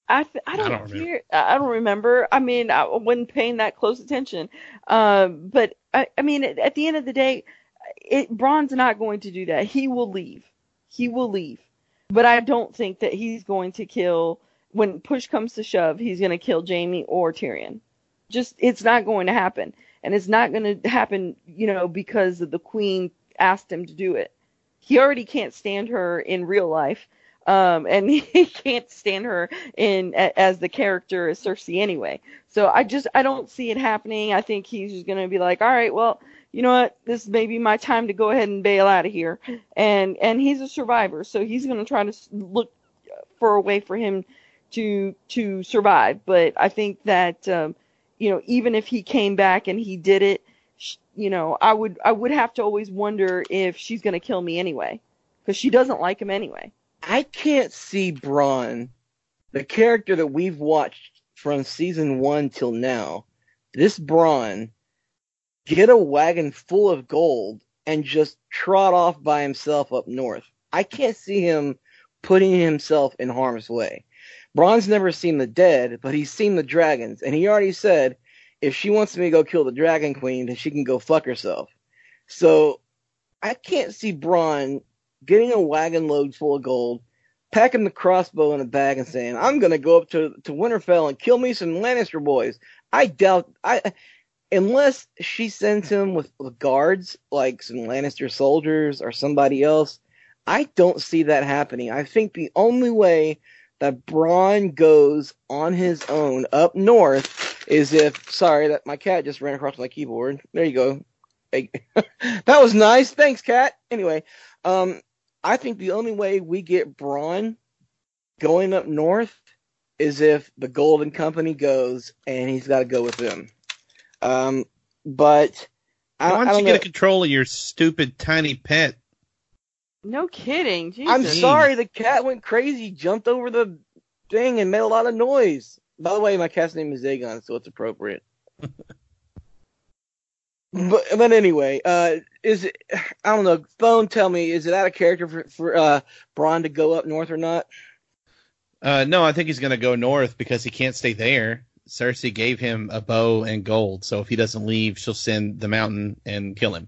I th- I don't, don't remember. hear, I I don't remember. I mean, I wasn't paying that close attention. Um, but I, I mean, at, at the end of the day, it Bronn's not going to do that. He will leave. He will leave. But I don't think that he's going to kill when push comes to shove. He's going to kill Jaime or Tyrion. Just it's not going to happen, and it's not going to happen. You know, because the Queen asked him to do it. He already can't stand her in real life um, and he can't stand her in as the character as Cersei anyway. So I just I don't see it happening. I think he's just gonna be like, all right, well, you know what, this may be my time to go ahead and bail out of here. And and he's a survivor, so he's gonna try to look for a way for him to to survive. But I think that um, you know even if he came back and he did it, you know, I would I would have to always wonder if she's gonna kill me anyway, because she doesn't like him anyway. I can't see Bronn, the character that we've watched from season one till now, this Bronn, get a wagon full of gold and just trot off by himself up north. I can't see him putting himself in harm's way. Bronn's never seen the dead, but he's seen the dragons, and he already said if she wants me to go kill the dragon queen, then she can go fuck herself. So I can't see Bronn getting a wagon load full of gold, packing the crossbow in a bag, and saying, "I'm gonna go up to to Winterfell and kill me some Lannister boys." I doubt I unless she sends him with, guards like some Lannister soldiers or somebody else. I don't see that happening. I think the only way that Bronn goes on his own up north is if sorry that my cat just ran across my keyboard. There you go. That was nice. Thanks, cat. Anyway, um, I think the only way we get Bronn going up north is if the Golden Company goes and he's got to go with them. Um, but I, Why I don't you don't get know. a control of your stupid tiny pet? No kidding. Jesus. I'm sorry, the cat went crazy, jumped over the thing, and made a lot of noise. By the way, my cat's name is Aegon, so it's appropriate. but but anyway, uh, is it? I don't know. Phone, tell me, is it out of character for for uh, Bronn to go up north or not? Uh, no, I think he's going to go north because he can't stay there. Cersei gave him a bow and gold, so if he doesn't leave, she'll send the mountain and kill him.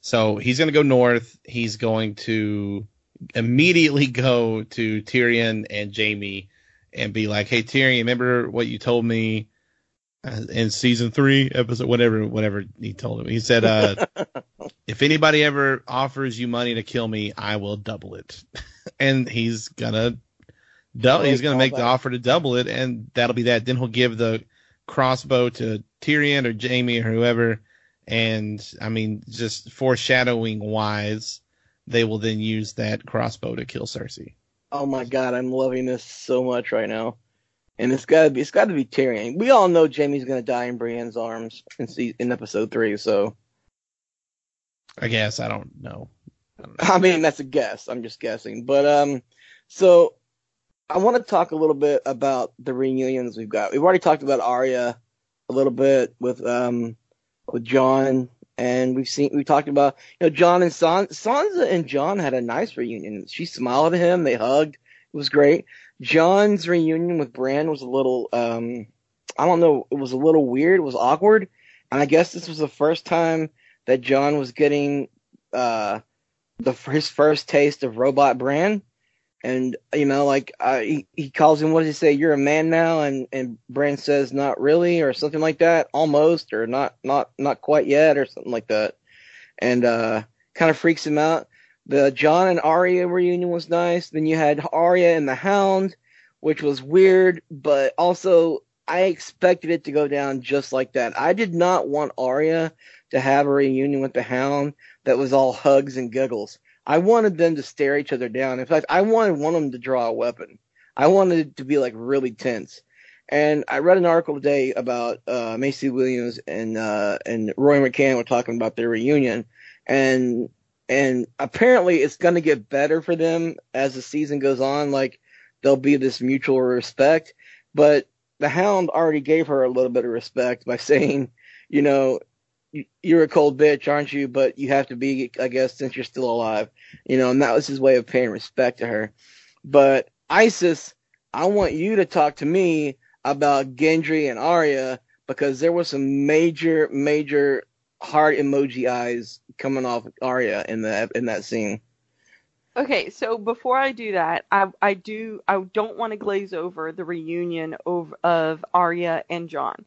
So he's going to go north. He's going to immediately go to Tyrion and Jaime and be like, "Hey Tyrion, remember what you told me in season three episode, whatever, whatever he told him. He said, uh, if anybody ever offers you money to kill me, I will double it." and he's gonna dou- he's gonna make the offer to double it, and that'll be that. Then he'll give the crossbow to Tyrion or Jaime or whoever, and I mean, just foreshadowing wise, they will then use that crossbow to kill Cersei. Oh my god, I'm loving this so much right now. And it's gotta be it's gotta be Tyrion. We all know Jaime's gonna die in Brienne's arms in in episode three, so I guess I don't know. I don't know. I mean that's a guess. I'm just guessing. But um so I want to talk a little bit about the reunions we've got. We've already talked about Arya a little bit with um with Jon and we've seen we talked about you know Jon and San, Sansa and Jon had a nice reunion. She smiled at him, they hugged. It was great. Jon's reunion with Bran was a little um I don't know, it was a little weird, it was awkward. and I guess this was the first time that Jon was getting uh, the his first taste of robot Bran. And you know, like uh, he, he calls him, what does he say? You're a man now, and and Bran says, not really, or something like that, almost, or not not not quite yet, or something like that, and uh, kind of freaks him out. The Jon and Arya reunion was nice. Then you had Arya and the Hound, which was weird, but also I expected it to go down just like that. I did not want Arya to have a reunion with the Hound that was all hugs and giggles. I wanted them to stare each other down. In fact, I wanted one of them to draw a weapon. I wanted it to be like really tense. And I read an article today about uh, Maisie Williams and uh, and Rory McCann were talking about their reunion, and and apparently it's going to get better for them as the season goes on. Like there'll be this mutual respect, but the Hound already gave her a little bit of respect by saying, you know, you're a cold bitch, aren't you? But you have to be, I guess, since you're still alive. You know, and that was his way of paying respect to her. But Isis, I want you to talk to me about Gendry and Arya because there was some major, major heart emoji eyes coming off Arya in that in that scene. Okay, so before I do that, I I do I don't want to glaze over the reunion of of Arya and Jon.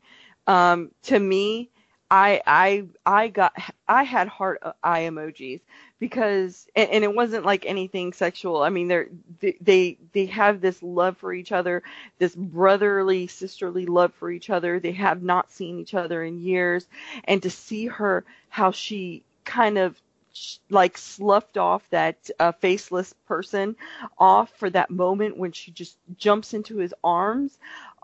Um, to me, I I I got I had heart eye emojis because and, and, it wasn't like anything sexual. I mean they're they, they they have this love for each other, this brotherly sisterly love for each other. They have not seen each other in years and to see her how she kind of like sloughed off that uh, faceless person off for that moment when she just jumps into his arms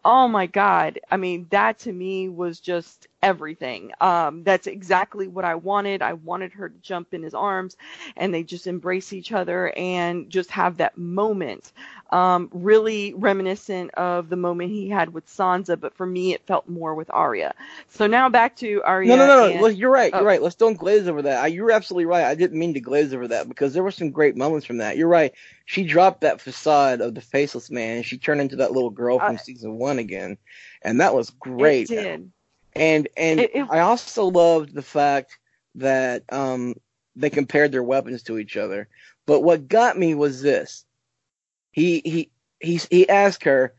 oh my god i mean that to me was just everything. Um, that's exactly what I wanted. I wanted her to jump in his arms and they just embrace each other and just have that moment. Um, really reminiscent of the moment he had with Sansa, but for me, it felt more with Arya. So now back to Arya. No, no, no, and. You're right. You're oh. right. Let's don't glaze over that. I, you're absolutely right. I didn't mean to glaze over that because there were some great moments from that. You're right. She dropped that facade of the faceless man and she turned into that little girl from uh, season one again. And that was great. It did. And and it, it, I also loved the fact that um, they compared their weapons to each other. But what got me was this: he he he he asked her,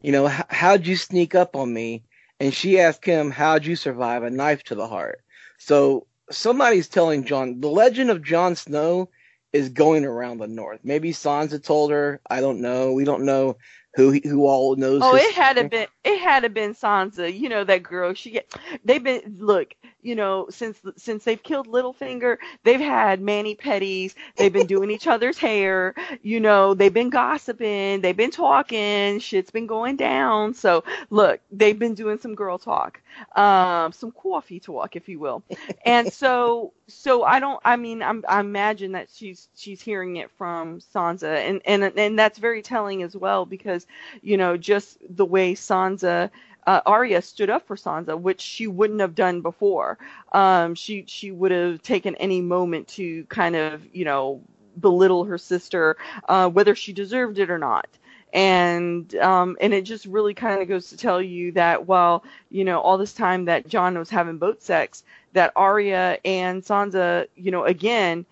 you know, how'd you sneak up on me? And she asked him, how'd you survive a knife to the heart? So somebody's telling Jon the legend of Jon Snow is going around the north. Maybe Sansa told her. I don't know. We don't know who who all knows. Oh, it had to been it had to been Sansa. You know that girl. She get they've been look. You know since since they've killed Littlefinger, they've had mani pedis. They've been doing each other's hair. You know they've been gossiping. They've been talking. Shit's been going down. So look, they've been doing some girl talk, um, some coffee talk, if you will. And so so I don't. I mean, I'm, I imagine that she's she's hearing it from Sansa, and and and that's very telling as well because you know just the way Sansa. Uh, Arya stood up for Sansa, which she wouldn't have done before. Um, she she would have taken any moment to kind of you know belittle her sister, uh, whether she deserved it or not and um, and it just really kind of goes to tell you that while you know all this time that Jon was having boat sex, that Arya and Sansa, you know, again,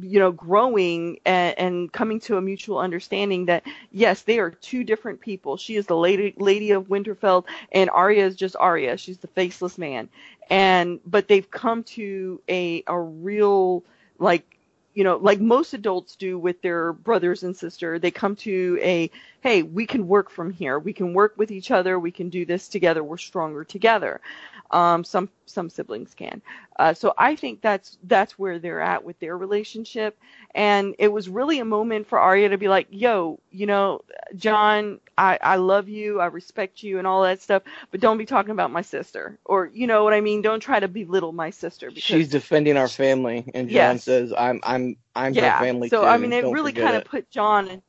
you know, growing and, and, coming to a mutual understanding that yes, they are two different people. She is the lady lady of Winterfell, and Arya is just Arya. She's the faceless man, and but they've come to a a real like you know, like most adults do with their brothers and sister, they come to a, hey, we can work from here. We can work with each other. We can do this together. We're stronger together. Um, some some siblings can. Uh, so I think that's that's where they're at with their relationship. And it was really a moment for Arya to be like, "Yo, you know, Jon, I I love you, I respect you, and all that stuff, but don't be talking about my sister, or you know what I mean. Don't try to belittle my sister." Because She's defending our family, and Jon yes. says, "I'm I'm I'm yeah. her family so, too." So I mean, it really kind of put Jon. In,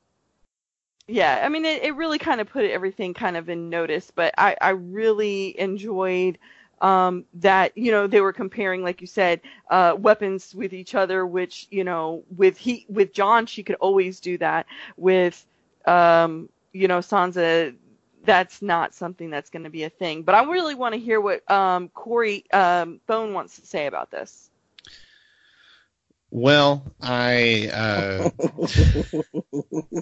yeah, I mean, it, it really kind of put everything kind of in notice, but I, I really enjoyed um, that you know they were comparing, like you said, uh, weapons with each other. Which you know, with he with Jon, she could always do that. With um, you know Sansa, that's not something that's going to be a thing. But I really want to hear what um, Corey um, Phone wants to say about this. Well, I uh,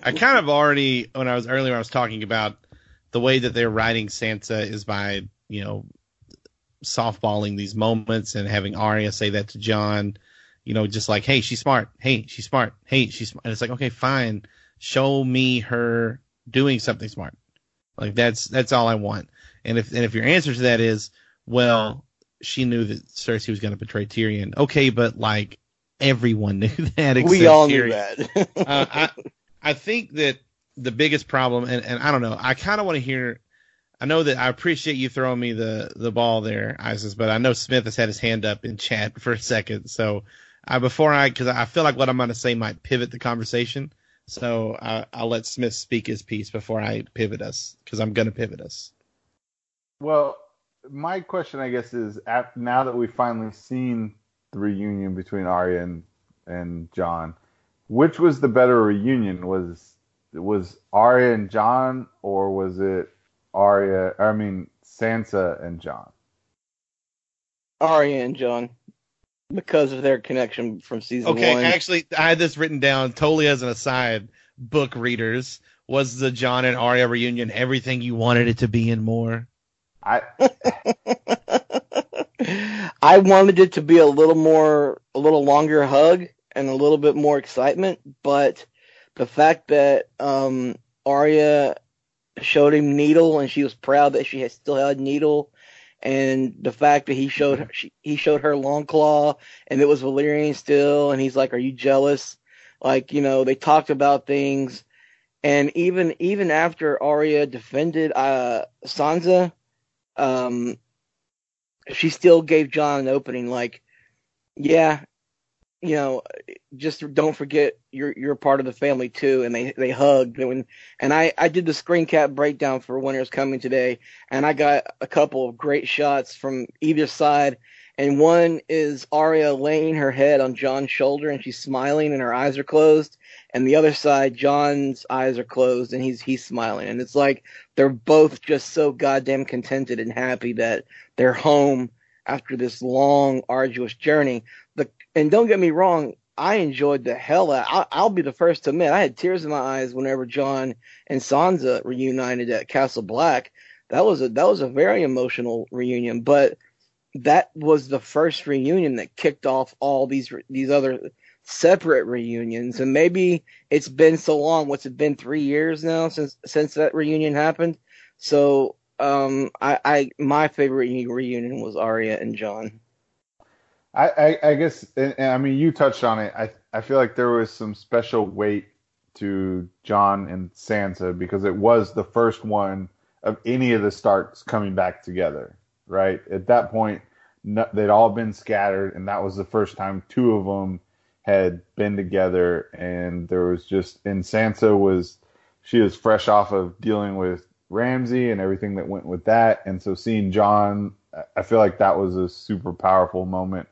I kind of already when I was earlier I was talking about the way that they're writing Sansa is by you know softballing these moments and having Arya say that to Jon, you know, just like, hey, she's smart. Hey, she's smart. Hey, she's smart. And it's like, okay, fine. Show me her doing something smart. Like that's that's all I want. And if and if your answer to that is, well, she knew that Cersei was going to betray Tyrion. Okay, but like everyone knew that. we all knew Tyrion. that. uh, I I think that the biggest problem, and, and I don't know, I kind of want to hear. I know that I appreciate you throwing me the the ball there, Isis, but I know Smith has had his hand up in chat for a second. So I before I because I feel like what I'm going to say might pivot the conversation. So I, I'll let Smith speak his piece before I pivot us because I'm going to pivot us. Well, my question, I guess, is now that we've finally seen the reunion between Arya and, and Jon, which was the better reunion? Was was Arya and Jon, or was it Arya? I mean, Sansa and Jon. Arya and Jon, because of their connection from season Okay, one. actually, I had this written down totally as an aside. Book readers was the Jon and Arya reunion everything you wanted it to be and more. I I wanted it to be a little more, a little longer hug and a little bit more excitement, but the fact that um, Arya showed him Needle and she was proud that she had still had Needle, and the fact that he showed her, she, he showed her Longclaw and it was Valyrian still, and he's like, "Are you jealous?" Like you know, they talked about things, and even even after Arya defended uh, Sansa, um, she still gave Jon an opening. Like, yeah, you know, just don't forget you're you're part of the family too. And they they hugged and and I I did the screen cap breakdown for Winter's Coming today, and I got a couple of great shots from either side. And one is Arya laying her head on Jon's shoulder and she's smiling and her eyes are closed. And the other side, Jon's eyes are closed and he's he's smiling. And it's like they're both just so goddamn contented and happy that they're home after this long, arduous journey. The and don't get me wrong, I enjoyed the hell out. I, I'll be the first to admit I had tears in my eyes whenever Jon and Sansa reunited at Castle Black. That was a that was a very emotional reunion, but that was the first reunion that kicked off all these these other separate reunions. And maybe it's been so long. What's it been? Three years now since since that reunion happened. So um, I, I my favorite reunion was Arya and Jon. I, I, I guess, and, and I mean, you touched on it. I, I feel like there was some special weight to Jon and Sansa because it was the first one of any of the Starks coming back together, right? At that point, no, they'd all been scattered, and that was the first time two of them had been together. And there was just, and Sansa was, she was fresh off of dealing with Ramsay and everything that went with that. And so seeing Jon, I feel like that was a super powerful moment.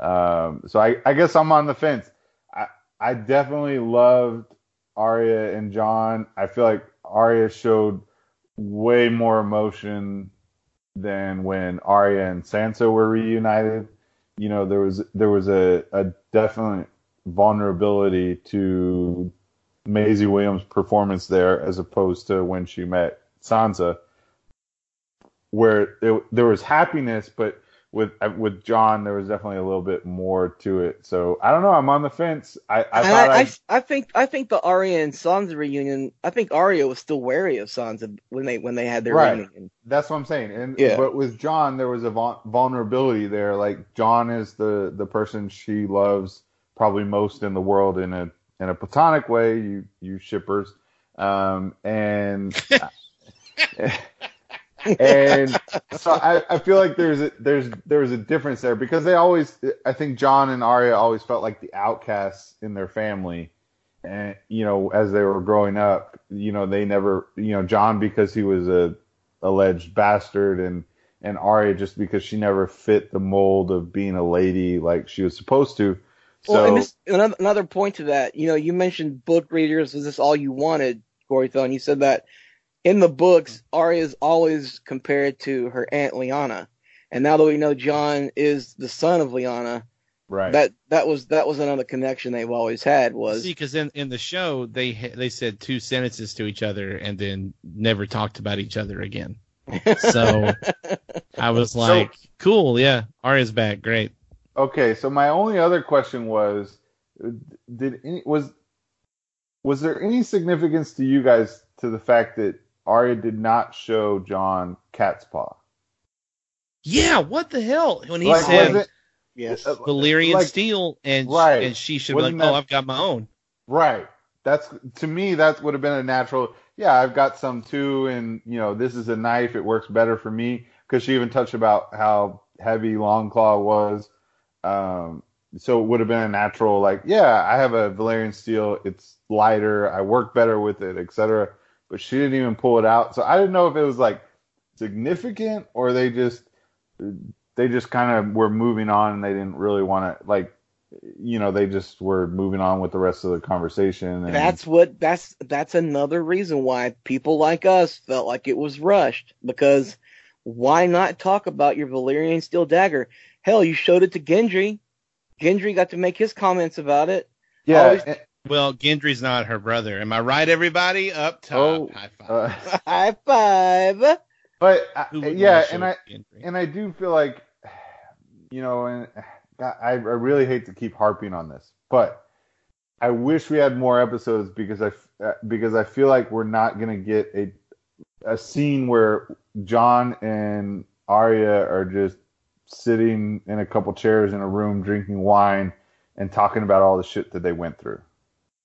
Um, so I, I guess I'm on the fence. I, I definitely loved Arya and Jon. I feel like Arya showed way more emotion than when Arya and Sansa were reunited. You know, there was there was a, a definite vulnerability to Maisie Williams' performance there as opposed to when she met Sansa, where it, there was happiness, but with with Jon, there was definitely a little bit more to it. So I don't know. I'm on the fence. I I, I, I, I, think I think the Arya and Sansa reunion. I think Arya was still wary of Sansa when they when they had their Right. reunion. that's what I'm saying. And Yeah. but with Jon, there was a vul- vulnerability there. Like Jon is the the person she loves probably most in the world in a in a platonic way. You you shippers, um, and and so I, I feel like there's a, there's there's a difference there because they always I think Jon and Arya always felt like the outcasts in their family, and you know as they were growing up, you know they never you know Jon because he was a alleged bastard and and Arya just because she never fit the mold of being a lady like she was supposed to. So Well, and this, another, another point to that, you know, you mentioned book readers. Was this all you wanted, Corey Thone? You said that in the books, Arya is always compared to her aunt Lyanna, and now that we know Jon is the son of Lyanna, Right. that that was that was another connection they've always had was See, because in, in the show they they said two sentences to each other and then never talked about each other again. So I was like, cool, yeah, Arya's back, great. Okay, so my only other question was, did any, was was there any significance to you guys to the fact that Arya did not show Jon cat's paw? Yeah, what the hell? When he Like, said was yes. uh, Valyrian like- steel and Right. and she should be like, Wasn't oh, that- I've got my own. Right. That's to me that would have been a natural. Yeah, I've got some too, and you know this is a knife. It works better for me because she even touched about how heavy Longclaw was. Um, so it would have been a natural like, yeah, I have a Valyrian steel. It's lighter. I work better with it, etc. But she didn't even pull it out. So I didn't know if it was like significant or they just they just kind of were moving on and they didn't really want to like you know they just were moving on with the rest of the conversation and That's what that's that's another reason why people like us felt like it was rushed because why not talk about your Valyrian steel dagger? Hell, you showed it to Gendry. Gendry got to make his comments about it. yeah and- Well, Gendry's not her brother. Am I right, everybody? Up top. Oh, High five. uh, High five. but I, yeah and i Gendry? and i do feel like you know and God, I, I really hate to keep harping on this but i wish we had more episodes because i f- uh, because i feel like we're not going to get a a scene where jon and Arya are just sitting in a couple chairs in a room drinking wine and talking about all the shit that they went through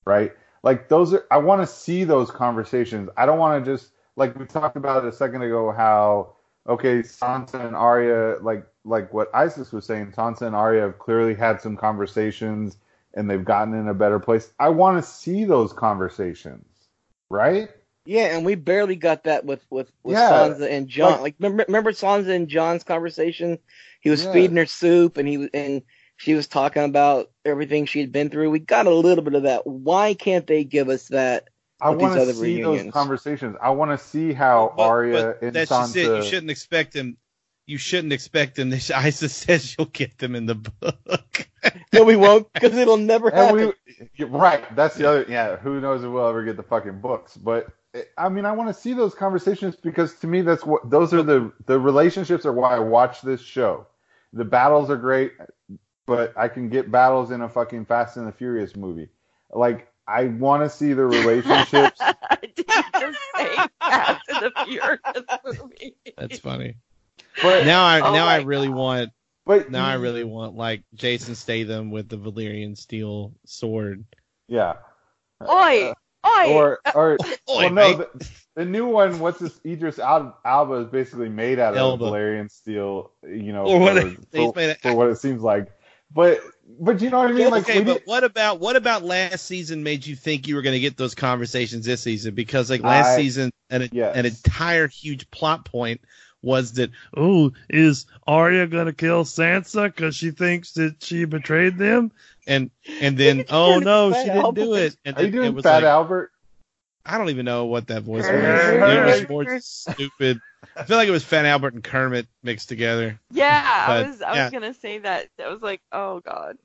right like those are i want to see those conversations i don't want to just like we talked about it a second ago how okay sansa and Arya like like what isis was saying sansa and Arya have clearly had some conversations and they've gotten in a better place i want to see those conversations right Yeah, and we barely got that with with, with Yeah, Sansa and Jon. like- Like, remember, remember Sansa and Jon's conversation? He was Yeah. feeding her soup, and he was and she was talking about everything she had been through. We got a little bit of that. Why can't they give us that? i want to other see those conversations i want to see how But- Arya but and that's sansa just it. You shouldn't expect them. You shouldn't expect them. Isis says you'll get them in the book. No, we won't, because it'll never And happen. we, right. That's the other. Yeah. Who knows if we'll ever get the fucking books? But eh, I mean, I want to see those conversations because to me, that's what those are the the relationships are why I watch this show. The battles are great, but I can get battles in a fucking Fast and the Furious movie. Like I want to see the relationships. Did you just say Fast and the Furious movie? That's funny. But Now I Oh now I my really want but now I really want like Jason Statham with the Valyrian steel sword. yeah. Oi, uh, oi. Or or Oi, well, no, the, the new one. What's this? Idris Elba is basically made out of Elba. Valyrian steel. You know, Or what for, it- for, made of- for what it seems like. But but you know what I mean? Like okay, but did- what about what about last season made you think you were going to get those conversations this season? Because like last I- season, an Yes. an entire huge plot point was that oh, is Arya going to kill Sansa because she thinks that she betrayed them? And and then oh no, she didn't do it. And are you doing it was Fat like, Albert? I don't even know what that voice was. It was more stupid. I feel like it was Fat Albert and Kermit mixed together. yeah, but, I was I yeah. was gonna say that. I was like, oh god.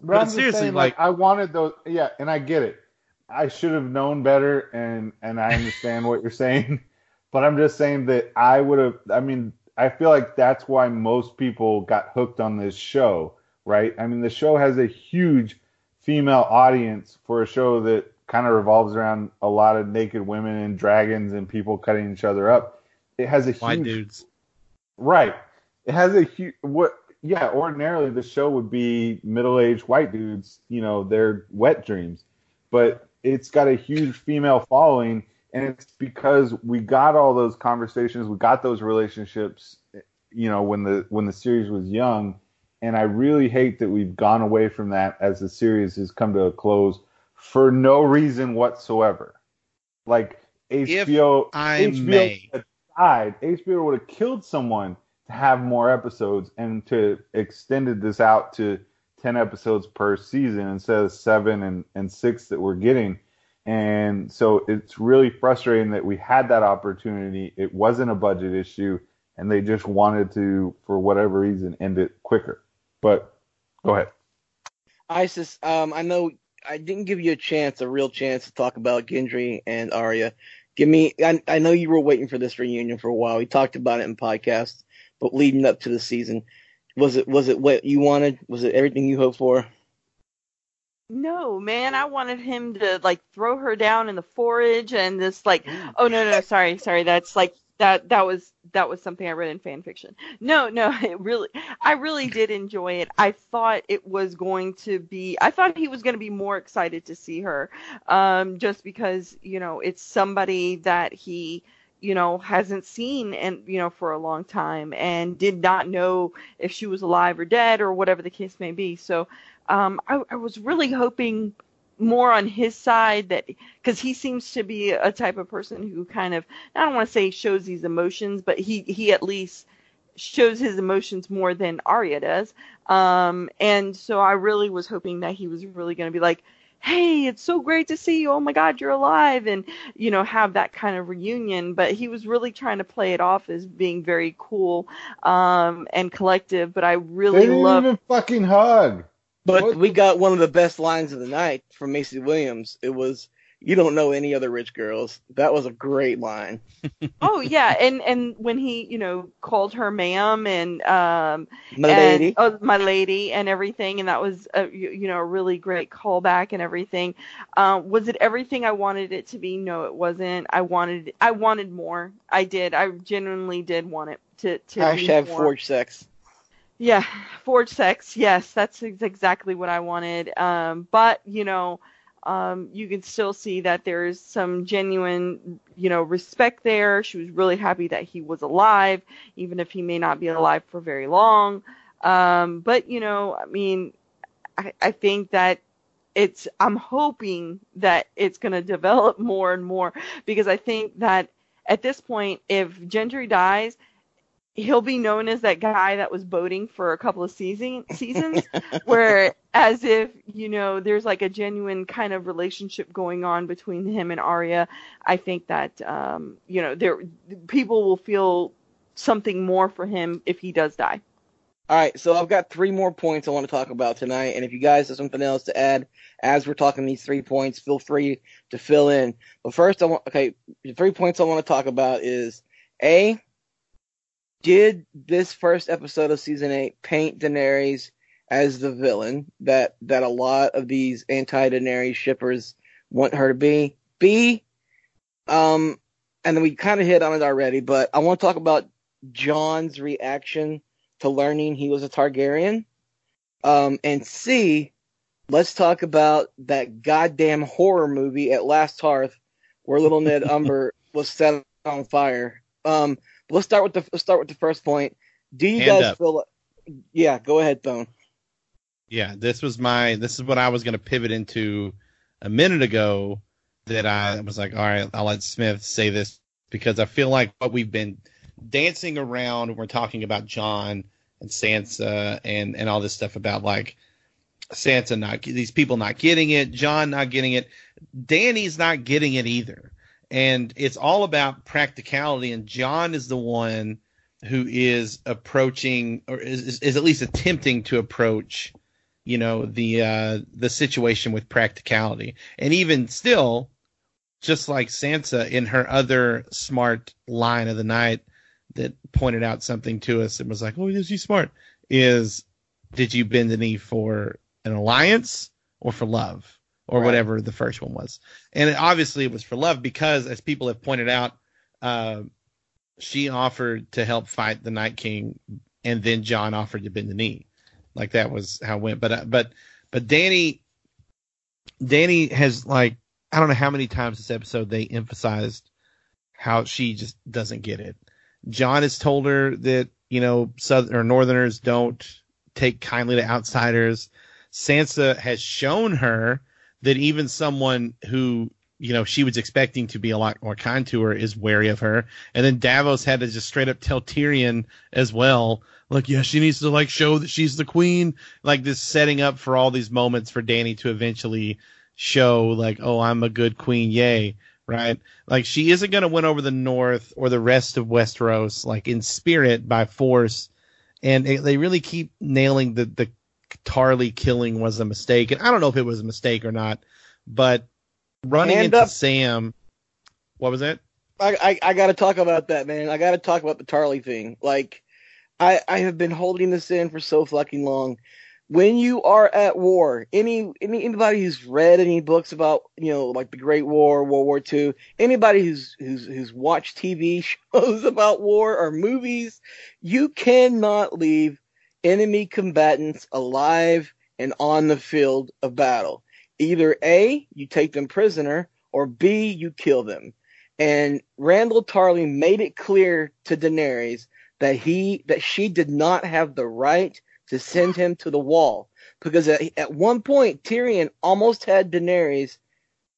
But, But I'm seriously, saying, like, I wanted those. Yeah, and I get it. I should have known better, and and I understand what you're saying. But I'm just saying that I would have. I mean, I feel like that's why most people got hooked on this show, right? I mean, the show has a huge female audience for a show that kind of revolves around a lot of naked women and dragons and people cutting each other up. It has a White huge dudes. Right. It has a huge what yeah, ordinarily the show would be middle-aged white dudes, you know, their wet dreams. But it's got a huge female following and it's because we got all those conversations, we got those relationships, you know, when the when the series was young, and I really hate that we've gone away from that as the series has come to a close for no reason whatsoever. Like If HBO I HBO may. had died, HBO would have killed someone to have more episodes and to extended this out to ten episodes per season instead of seven and, and six that we're getting. And so it's really frustrating that we had that opportunity. It wasn't a budget issue, and they just wanted to, for whatever reason, end it quicker. But go ahead. Isis, um, I know I didn't give you a chance, a real chance to talk about Gendry and Arya. Give me, I, I know you were waiting for this reunion for a while. We talked about it in podcast, but leading up to the season, was it was it what you wanted? Was it everything you hoped for? No, man, I wanted him to like throw her down in the forage and this like mm. oh no no sorry sorry that's like that that was that was something I read in fan fiction. No, no, it really I really did enjoy it. I thought it was going to be I thought he was going to be more excited to see her um just because, you know, it's somebody that he you know hasn't seen and you know for a long time and did not know if she was alive or dead or whatever the case may be. So um, I, I was really hoping more on his side that because he seems to be a type of person who kind of I don't want to say shows these emotions, but he he at least shows his emotions more than Arya does. Um, and so I really was hoping that he was really going to be like, "Hey, it's so great to see you! Oh my God, you're alive!" and you know have that kind of reunion. But he was really trying to play it off as being very cool um, and collective. But I really love. fucking hug. But What we got one of the best lines of the night from Maisie Williams. It was, "You don't know any other rich girls." That was a great line. Oh yeah, and and when he you know called her ma'am and um My and, lady. oh, my lady and everything, and that was a, you, you know a really great callback and everything. Um, was it everything I wanted it to be? No, it wasn't. I wanted I wanted more. I did. I genuinely did want it to to Hashtag forge sex. Yeah, forge sex. Yes, that's exactly what I wanted. Um, but you know, um, you can still see that there's some genuine, you know, respect there. She was really happy that he was alive, even if he may not be alive for very long. Um, but you know, I mean, I, I think that it's. I'm hoping that it's going to develop more and more because I think that at this point, if Gendry dies, he'll be known as that guy that was boating for a couple of season seasons where as if you know there's like a genuine kind of relationship going on between him and Arya I think that um you know there people will feel something more for him if he does die All right, so I've got three more points I want to talk about tonight, and if you guys have something else to add as we're talking these three points, feel free to fill in. But first, I want okay, the three points I want to talk about is a did this first episode of season eight paint Daenerys as the villain that that a lot of these anti-Daenerys shippers want her to be? B, um, and then we kind of hit on it already, but I want to talk about Jon's reaction to learning he was a Targaryen. Um, and C, let's talk about that goddamn horror movie at Last Hearth where little Ned Umber was set on fire. Um, let's start with the let's start with the first point. Do you Hand guys up. feel? Yeah, go ahead, Bone. Yeah, this was my this is what I was going to pivot into a minute ago that I was like, all right, I'll let Smith say this because I feel like what we've been dancing around we're talking about Jon and Sansa and and all this stuff about like Sansa not these people not getting it, Jon not getting it, Dany's not getting it either. And it's all about practicality and Jon is the one who is approaching or is, is, at least attempting to approach you know the uh the situation with practicality. And even still just like sansa in her other smart line of the night that pointed out something to us and was like oh is he smart? is did you bend the knee for an alliance or for love or Right. whatever the first one was and it, obviously it was for love because as people have pointed out uh, she offered to help fight the night king and then jon offered to bend the knee like that was how it went. But uh, but but Dany Dany has like I don't know how many times this episode they emphasized how she just doesn't get it. Jon has told her that you know southern or northerners don't take kindly to outsiders. Sansa has shown her that even someone who you know she was expecting to be a lot more kind to her is wary of her. And then Davos had to just straight up tell Tyrion as well, like yeah, she needs to like show that she's the queen. Like this setting up for all these moments for Dany to eventually show like, oh, I'm a good queen, yay, right? Like she isn't going to win over the North or the rest of Westeros like in spirit by force, and they really keep nailing the the Tarly killing was a mistake, and I don't know if it was a mistake or not, but running Hand into up. Sam, what was it? I, I, I got to talk about that, man. I got to talk about the Tarly thing. Like, I, I have been holding this in for so fucking long. When you are at war, any, any anybody who's read any books about you know like the Great War, World War II, anybody who's who's who's watched TV shows about war or movies, you cannot leave enemy combatants alive and on the field of battle. Either A, you take them prisoner, or B, you kill them. And Randyll Tarly made it clear to Daenerys that he that she did not have the right to send him to the wall. Because at, at one point Tyrion almost had Daenerys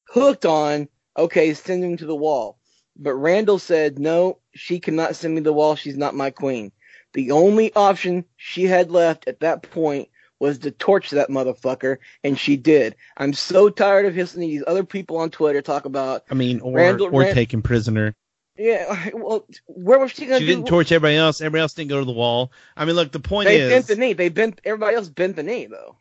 hooked on okay send him to the wall. But Randyll said no she cannot send me to the wall. She's not my queen the only option she had left at that point was to torch that motherfucker and she did i'm so tired of listening to these other people on twitter talk about I mean, or Randyll- or Ran- taken prisoner. yeah, well, where was she gonna She do? didn't torch everybody else. Everybody else didn't go to the wall. I mean, look, the point They is, bent the knee. They bent. Everybody else bent the knee though.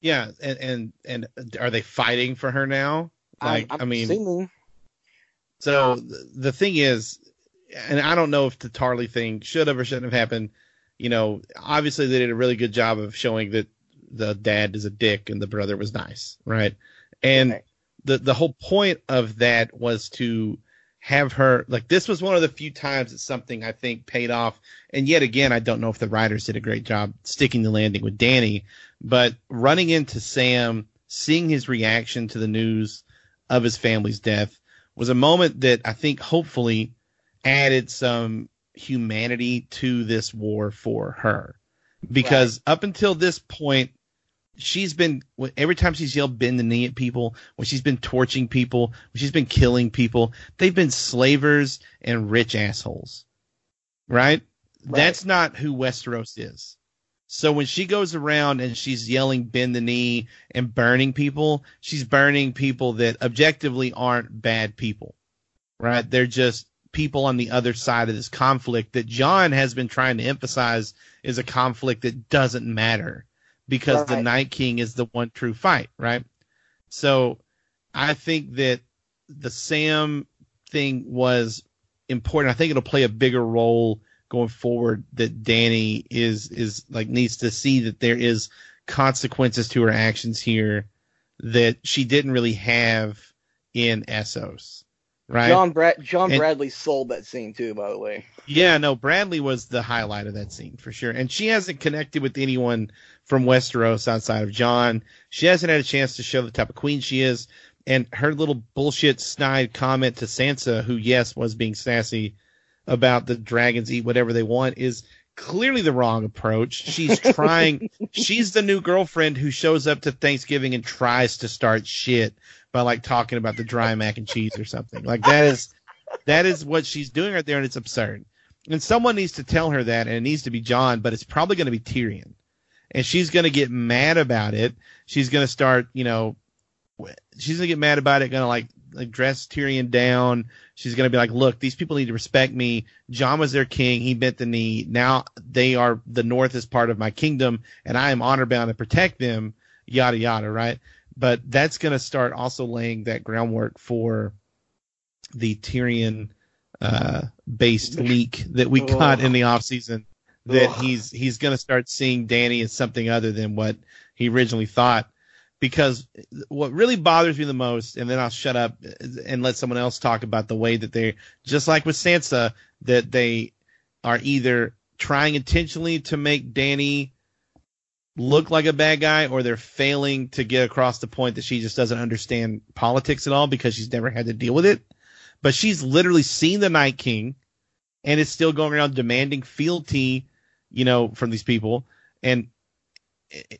yeah, and, and and are they fighting for her now? Like, I'm, I mean, assuming. So th- the thing is, and I don't know if the Tarly thing should have or shouldn't have happened. You know, obviously they did a really good job of showing that the dad is a dick and the brother was nice, right? And Right. the the whole point of that was to have her like this was one of the few times that something I think paid off. And yet again, I don't know if the writers did a great job sticking the landing with Dany, but running into Sam, seeing his reaction to the news of his family's death was a moment that I think hopefully added some humanity to this war for her. Because up until this point, she's been every time she's yelled bend the knee at people, when she's been torching people, when she's been killing people, they've been slavers and rich assholes. Right? Right. That's not who Westeros is. So when she goes around and she's yelling bend the knee and burning people, she's burning people that objectively aren't bad people. Right? They're just people on the other side of this conflict that Jon has been trying to emphasize is a conflict that doesn't matter because the Right. Night King is the one true fight, right? So I think that the Sam thing was important. I think it'll play a bigger role going forward that Dany is is like needs to see that there is consequences to her actions here that she didn't really have in Essos. Right? John Brad John And- Bradley sold that scene too. By the way, Yeah, no, Bradley was the highlight of that scene for sure. And she hasn't connected with anyone from Westeros outside of Jon. She hasn't had a chance to show the type of queen she is. And her little bullshit snide comment to Sansa, who yes was being sassy about the dragons eat whatever they want, is clearly the wrong approach. She's trying she's the new girlfriend who shows up to Thanksgiving and tries to start shit by like talking about the dry mac and cheese or something. Like that is that is what she's doing right there, and it's absurd. And someone needs to tell her that, and it needs to be Jon, but it's probably going to be Tyrion. And she's going to get mad about it. She's going to start, you know, she's going to get mad about it, going to like, like dress Tyrion down. She's going to be like, look, these people need to respect me. Jon was their king. He bent the knee. Now they are, the North is part of my kingdom, and I am honor bound to protect them, yada, yada, right? But that's going to start also laying that groundwork for the Tyrion uh, based leak that we got in the offseason that he's he's going to start seeing Dany as something other than what he originally thought. Because what really bothers me the most, and then I'll shut up and let someone else talk about the way that they, just like with Sansa, that they are either trying intentionally to make Dany look like a bad guy or they're failing to get across the point that she just doesn't understand politics at all because she's never had to deal with it. But she's literally seen the Night King and is still going around demanding fealty, you know, from these people. And,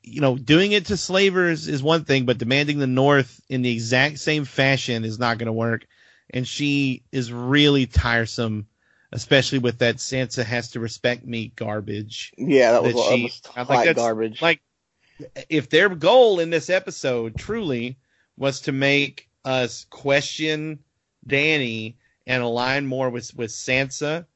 you know, doing it to slavers is one thing, but demanding the North in the exact same fashion is not going to work. And she is really tiresome, especially with that Sansa has to respect me garbage yeah, that was, that she- was I hot that's- garbage. like if their goal in this episode truly was to make us question Dany and align more with with Sansa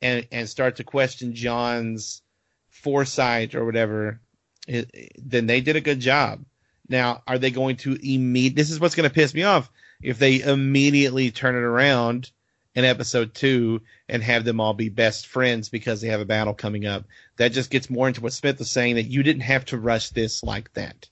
and and start to question Jon's foresight or whatever, it, then they did a good job. Now, are they going to immediate? This is what's going to piss me off if they immediately turn it around in episode two and have them all be best friends because they have a battle coming up. That just gets more into what Smith was saying that you didn't have to rush this like that.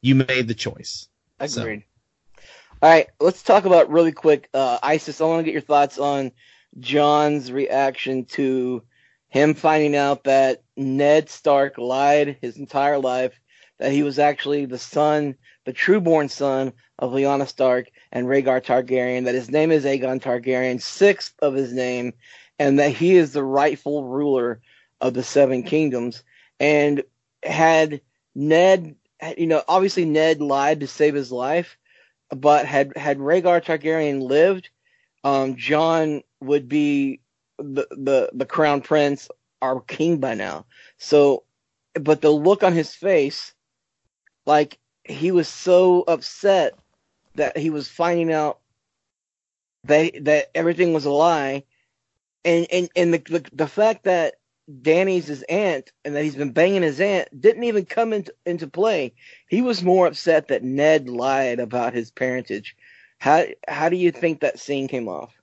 You made the choice. Agreed. So. All right, let's talk about really quick. Uh, Isis, I want to get your thoughts on Jon's reaction to him finding out that Ned Stark lied his entire life, that he was actually the son, the trueborn son of Lyanna Stark and Rhaegar Targaryen, that his name is Aegon Targaryen, sixth of his name, and that he is the rightful ruler of the Seven Kingdoms. And had Ned, you know, obviously Ned lied to save his life, but had had Rhaegar Targaryen lived, um, Jon would be the the the crown prince, our king by now. So, but the look on his face, like he was so upset that he was finding out that that everything was a lie, and and and the the, the fact that Dany's his aunt and that he's been banging his aunt didn't even come into into play. He was more upset that Ned lied about his parentage. How how do you think that scene came off?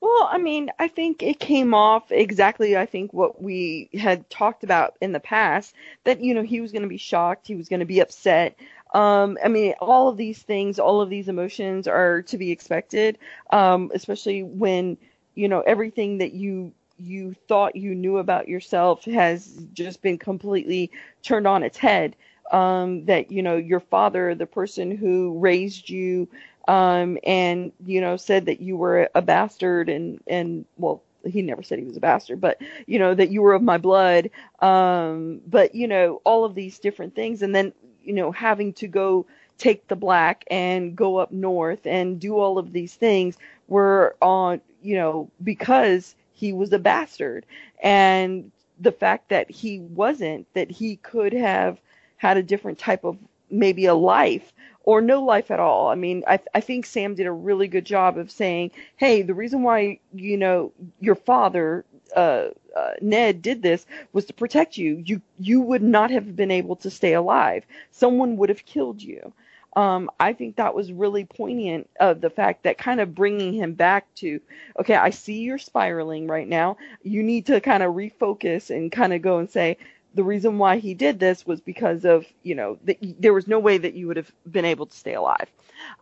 Well, I mean, I think it came off exactly, I think, what we had talked about in the past that, you know, he was going to be shocked, he was going to be upset. Um, I mean, all of these things, all of these emotions are to be expected, um, especially when you know everything that you you thought you knew about yourself has just been completely turned on its head. Um, that you know your father, the person who raised you, um, and you know said that you were a bastard, and and well, he never said he was a bastard, but you know that you were of my blood. Um, but you know all of these different things, and then you know, having to go take the black and go up north and do all of these things were on, you know, because he was a bastard. And the fact that he wasn't, that he could have had a different type of maybe a life or no life at all. I mean, I, I think Sam did a really good job of saying, hey, the reason why, you know, your father uh, uh, Ned did this was to protect you. You you would not have been able to stay alive. Someone would have killed you. Um, I think that was really poignant of the fact that kind of bringing him back to, okay, I see you're spiraling right now. You need to kind of refocus and kind of go and say, the reason why he did this was because of, you know, there was no way that you would have been able to stay alive.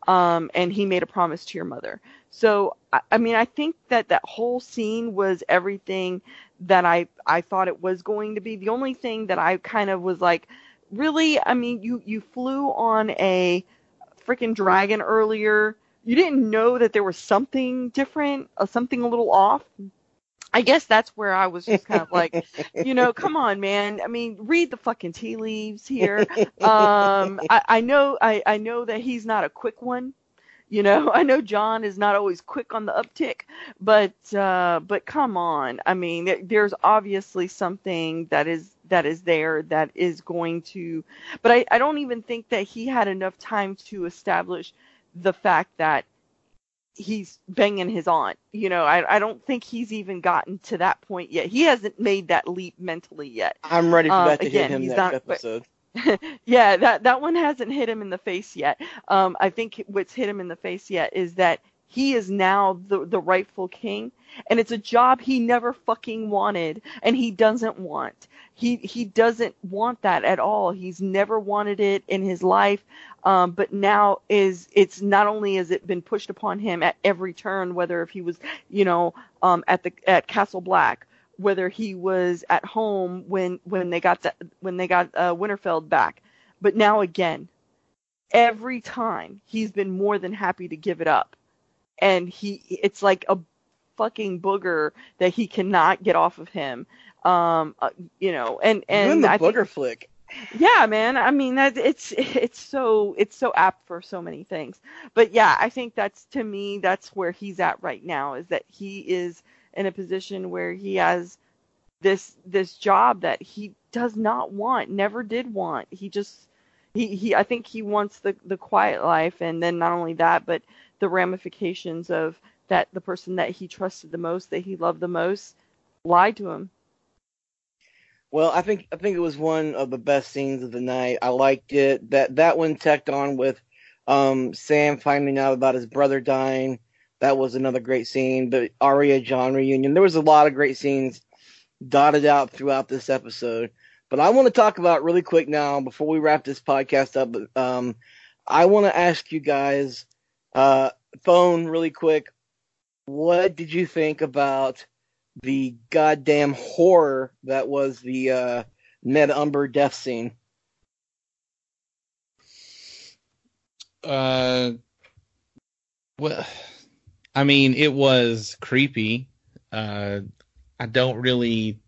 Um, and he made a promise to your mother. So, I, I mean, I think that that whole scene was everything that I, I thought it was going to be. The only thing that I kind of was like, really, I mean, you, you flew on a freaking dragon earlier. You didn't know that there was something different, uh, something a little off. I guess that's where I was just kind of like, you know, come on, man. I mean, read the fucking tea leaves here. Um, I, I know, I, I know that he's not a quick one. You know, I know Jon is not always quick on the uptick, but uh, but come on. I mean, there's obviously something that is that is there that is going to. But I, I don't even think that he had enough time to establish the fact that he's banging his aunt. You know, I I don't think he's even gotten to that point yet. He hasn't made that leap mentally yet. I'm ready for uh, that to again, hit him next not, episode. But, yeah, that that one hasn't hit him in the face yet. Um, I think what's hit him in the face yet is that he is now the the rightful king, and it's a job he never fucking wanted, and he doesn't want. He he doesn't want that at all. He's never wanted it in his life. Um, but now is it's not only has it been pushed upon him at every turn, whether if he was, you know, um, at the at Castle Black, whether he was at home when when they got when they got uh, Winterfell back, but now again, every time he's been more than happy to give it up, and he it's like a fucking booger that he cannot get off of him. Um, uh, you know, and and Doing the I booger think, flick. Yeah man. I mean that it's it's so it's so apt for so many things. But yeah i think that's to me that's where he's at right now is that he is in a position where he has this this job that he does not want never did want he just he, he I think he wants the the quiet life, and then not only that, but the ramifications of that the person that he trusted the most, that he loved the most, lied to him. Well, I think I think it was one of the best scenes of the night. I liked it. That that one tacked on with um, Sam finding out about his brother dying. That was another great scene. The Arya Jon reunion. There was a lot of great scenes dotted out throughout this episode. But I want to talk about really quick now before we wrap this podcast up. Um, I want to ask you guys, uh, phone really quick. What did you think about the goddamn horror that was the uh, Ned Umber death scene? Uh, well, I mean, it was creepy. Uh, I don't really.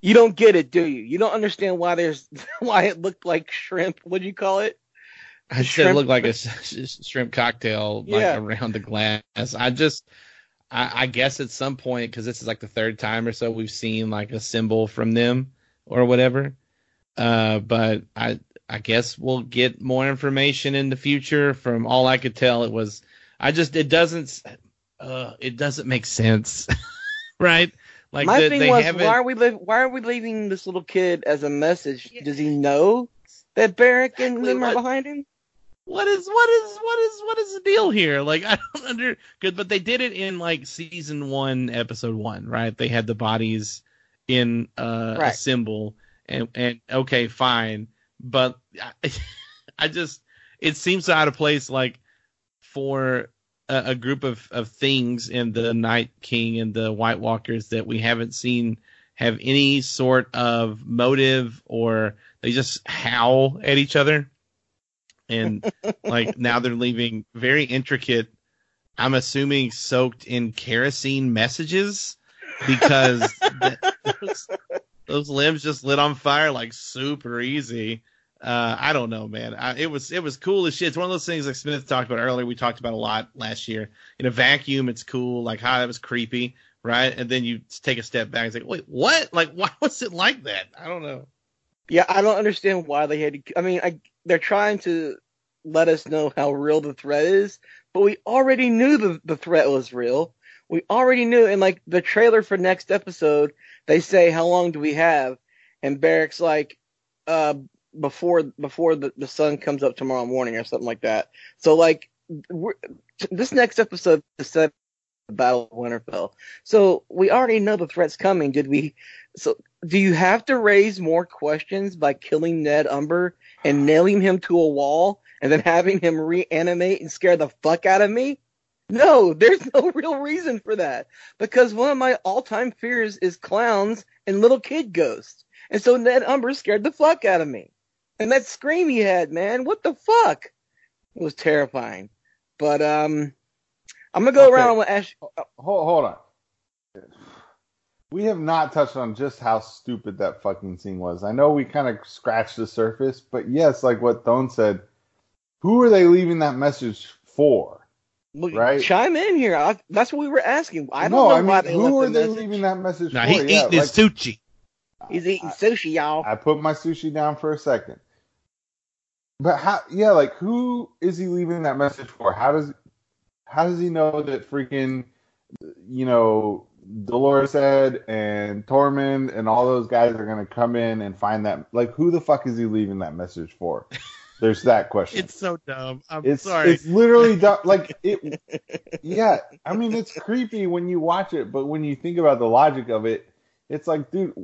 You don't get it, do you? You don't understand why there's why it looked like shrimp. What do you call it? I said it looked like a shrimp cocktail, like yeah. around the glass. I just, I, I guess at some point, because this is like the third time or so we've seen like a symbol from them or whatever. Uh, but I, I guess we'll get more information in the future. From all I could tell, it was, I just, it doesn't, uh, it doesn't make sense, right? Like my the, thing was, haven't... why are we li- why are we leaving this little kid as a message? Yeah. Does he know that Beric exactly. and them are behind him? What is what is what is what is the deal here? Like I don't under good, but they did it in like season one, episode one, right? They had the bodies in uh, right. a symbol, and and okay, fine, but I, I just it seems out of place, like for a, a, group of, of things in the Night King and the White Walkers that we haven't seen have any sort of motive or they just howl at each other. And like now they're leaving very intricate, I'm assuming soaked in kerosene messages because those, those limbs just lit on fire like super easy uh, I don't know, man. I, it was it was cool as shit. It's one of those things like Smith talked about earlier. We talked about a lot last year. In a vacuum, it's cool. Like how that was creepy, right? And then you take a step back and say, wait, what? Like why was it like that? I don't know. Yeah, I don't understand why they had to. I mean, I, they're trying to let us know how real the threat is, but we already knew the the threat was real. We already knew, and like the trailer for next episode, they say, "How long do we have?" And Beric's like, uh, before before the, the sun comes up tomorrow morning or something like that. So like this next episode is set the Battle of Winterfell. So we already know the threat's coming. Did we? So do you have to raise more questions by killing Ned Umber and nailing him to a wall and then having him reanimate and scare the fuck out of me? No, there's no real reason for that because one of my all-time fears is clowns and little kid ghosts. And so Ned Umber scared the fuck out of me. And that scream he had, man, what the fuck? It was terrifying. But um, I'm gonna go okay. around with Ash. Hold, hold on. We have not touched on just how stupid that fucking scene was. I know we kind of scratched the surface, but yes, like what Thone said, who are they leaving that message for? Look, right? Chime in here. I, that's what we were asking. I don't no, know I mean, why they who are they message. leaving that message nah, for? He's yeah, eating his sushi. He's eating sushi, y'all. I put my sushi down for a second. But how? Yeah, like who is he leaving that message for? How does how does he know that freaking you know Dolorous Edd and Tormund and all those guys are gonna come in and find that? Like who the fuck is he leaving that message for? There's that question. It's so dumb. I'm it's, sorry. It's literally dumb. Like it. Yeah, I mean it's creepy when you watch it, but when you think about the logic of it, it's like, dude,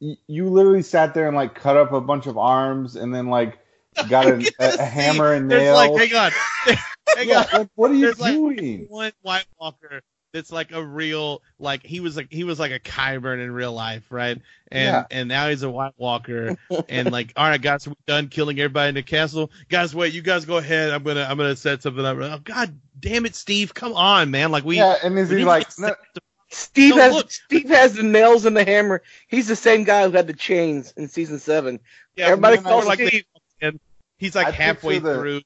you literally sat there and like cut up a bunch of arms and then like got a, a, a hammer and nails. Like, hang on, hang yeah, on. Like, what are you There's doing? Like one White Walker that's like a real like he was like he was like a Qyburn in real life, right? And yeah. and now he's a White Walker, and like all right, guys, we're done killing everybody in the castle. Guys, wait, you guys go ahead. I'm gonna I'm gonna set something up. Oh, God damn it, Steve, come on, man! Like we yeah, and is he like? No, Steve no, has look. Steve has the nails and the hammer. He's the same guy who had the chains in season seven. Yeah, everybody calls like Steve. And he's like I halfway the, through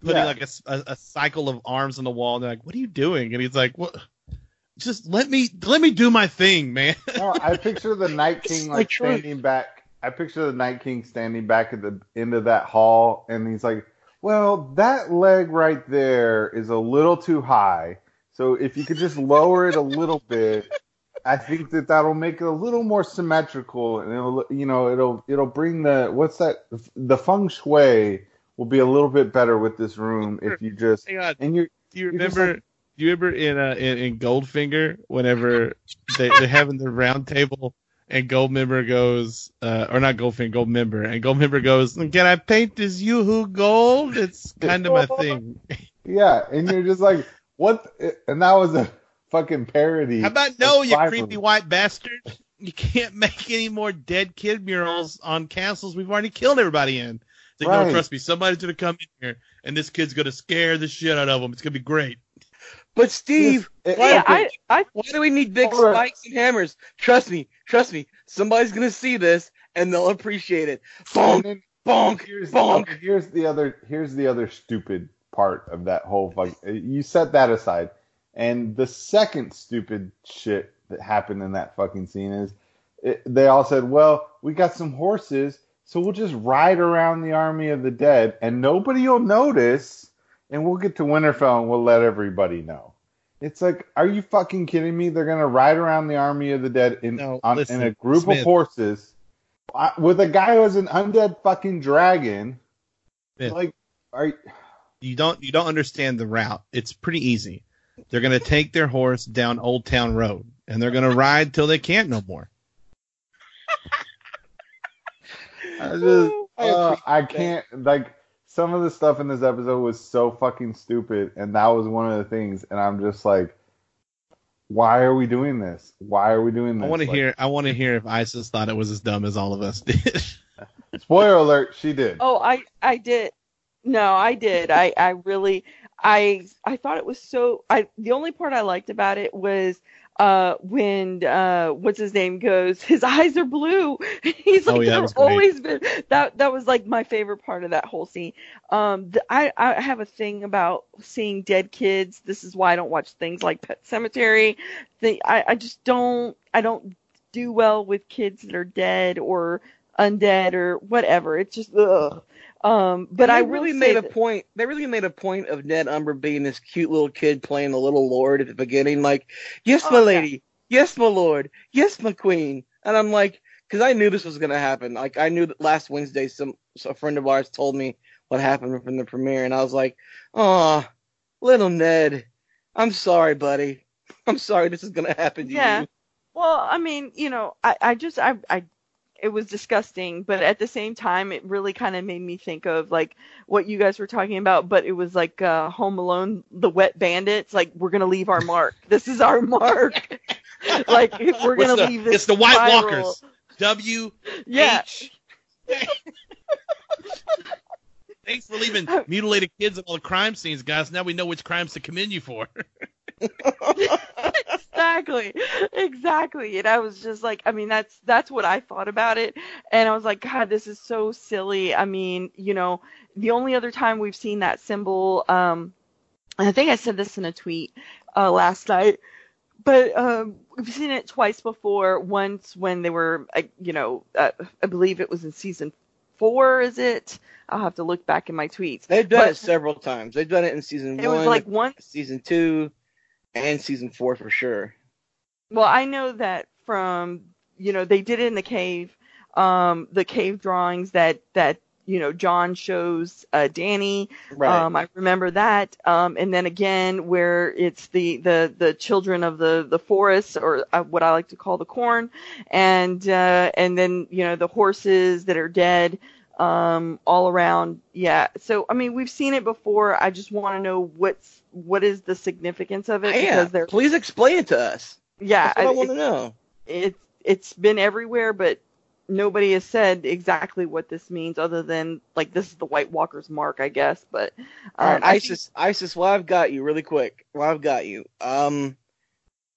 putting yeah. like a, a, a, cycle of arms on the wall, and they're like, "What are you doing?" And he's like, "What? Just let me let me do my thing, man." no, I picture the Night King like standing back. I picture the Night King standing back at the end of that hall, and he's like, "Well, that leg right there is a little too high. So if you could just lower it a little bit, I think that that'll make it a little more symmetrical, and it'll, you know, it'll it'll bring the what's that? The feng shui will be a little bit better with this room if you just Hang on. and you Do you remember? do you remember in uh in, in Goldfinger whenever they they having the round table and Goldmember goes uh or not Goldfinger Goldmember and Goldmember goes can I paint this yoo-hoo gold? It's kind of my thing. yeah, and you're just like what? And that was a fucking parody. How about no, you creepy white bastard? You can't make any more dead kid murals on castles we've already killed everybody in. They Right. no, trust me, somebody's gonna come in here and this kid's gonna scare the shit out of them. It's gonna be great. But Steve, It- why, Yeah, I, I why do we need big Alright. spikes and hammers? Trust me, trust me. Somebody's gonna see this and they'll appreciate it. Bonk, then bonk, here's, bonk. here's the other here's the other stupid part of that whole fuck. You set that aside, and the second stupid shit that happened in that fucking scene is it, they all said, "Well, we got some horses, so we'll just ride around the army of the dead, and nobody will notice, and we'll get to Winterfell and we'll let everybody know." It's like, are you fucking kidding me? They're gonna ride around the army of the dead in No, on, listen, in a group Smith. of horses uh, with a guy who has an undead fucking dragon. Smith. Like, are you don't you don't understand the route. It's pretty easy. They're gonna take their horse down Old Town Road and they're gonna ride till they can't no more. I just, uh, I can't like some of the stuff in this episode was so fucking stupid, and that was one of the things. And I'm just like, why are we doing this? Why are we doing this? I want to Like, hear I want to hear if Isis thought it was as dumb as all of us did. Spoiler alert: she did. Oh, I I did. No, I did. I I really I I thought it was so I the only part I liked about it was uh when uh what's his name goes his eyes are blue. He's like Oh, yeah, they've always been that that was like my favorite part of that whole scene. Um the, i i have a thing about seeing dead kids. This is why i don't watch things like pet cemetery. The, i i just don't i don't do well with kids that are dead or undead or whatever. It's just ugh. Um but they i really made a that- point. They really made a point of Ned Umber being this cute little kid playing the little lord at the beginning. Like, yes, Oh, my yeah. lady. Yes, my lord. Yes, my queen. And I'm like, because I knew this was gonna happen. Like, I knew that last Wednesday, some a friend of ours told me what happened from the premiere, and I was like, oh, little Ned. I'm sorry, buddy. I'm sorry this is gonna happen to Yeah. you. Well, I mean, you know, I, I just, I, I, it was disgusting, but at the same time, it really kind of made me think of like what you guys were talking about, but it was like uh, Home Alone, the wet bandits. Like, we're going to leave our mark. This is our mark. like, if we're gonna the- leave this. it's the White spiral. Walkers. W Yeah. H. Thanks for leaving mutilated kids at all the crime scenes, guys. Now we know which crimes to commend you for. Exactly. Exactly. And i was just like i mean that's that's what i thought about it. And i was like god this is so silly. I mean you know the only other time we've seen that symbol um and i think i said this in a tweet uh last night but um we've seen it twice before. Once when they were uh, you know uh, i believe it was in season four is it? I'll have to look back in my tweets. They've done But- it several times. They've done it in season it one, was like one season two, and season four for sure. Well, I know that from you know they did it in the cave, um, the cave drawings that that you know Jon shows uh, Dany. Right. Um, I remember that. Um, and then again where it's the the the children of the the forest or uh, what I like to call the corn, and uh, and then you know the horses that are dead. Um, all around, yeah. So I mean, we've seen it before. I just want to know what's what is the significance of it yeah. because they're Please explain it to us. Yeah. I, I- want to know. it's it's been everywhere, but nobody has said exactly what this means, other than like this is the White Walker's mark, I guess. But um, right, I think- ISIS, ISIS. Well, I've got you really quick. Well, I've got you. Um,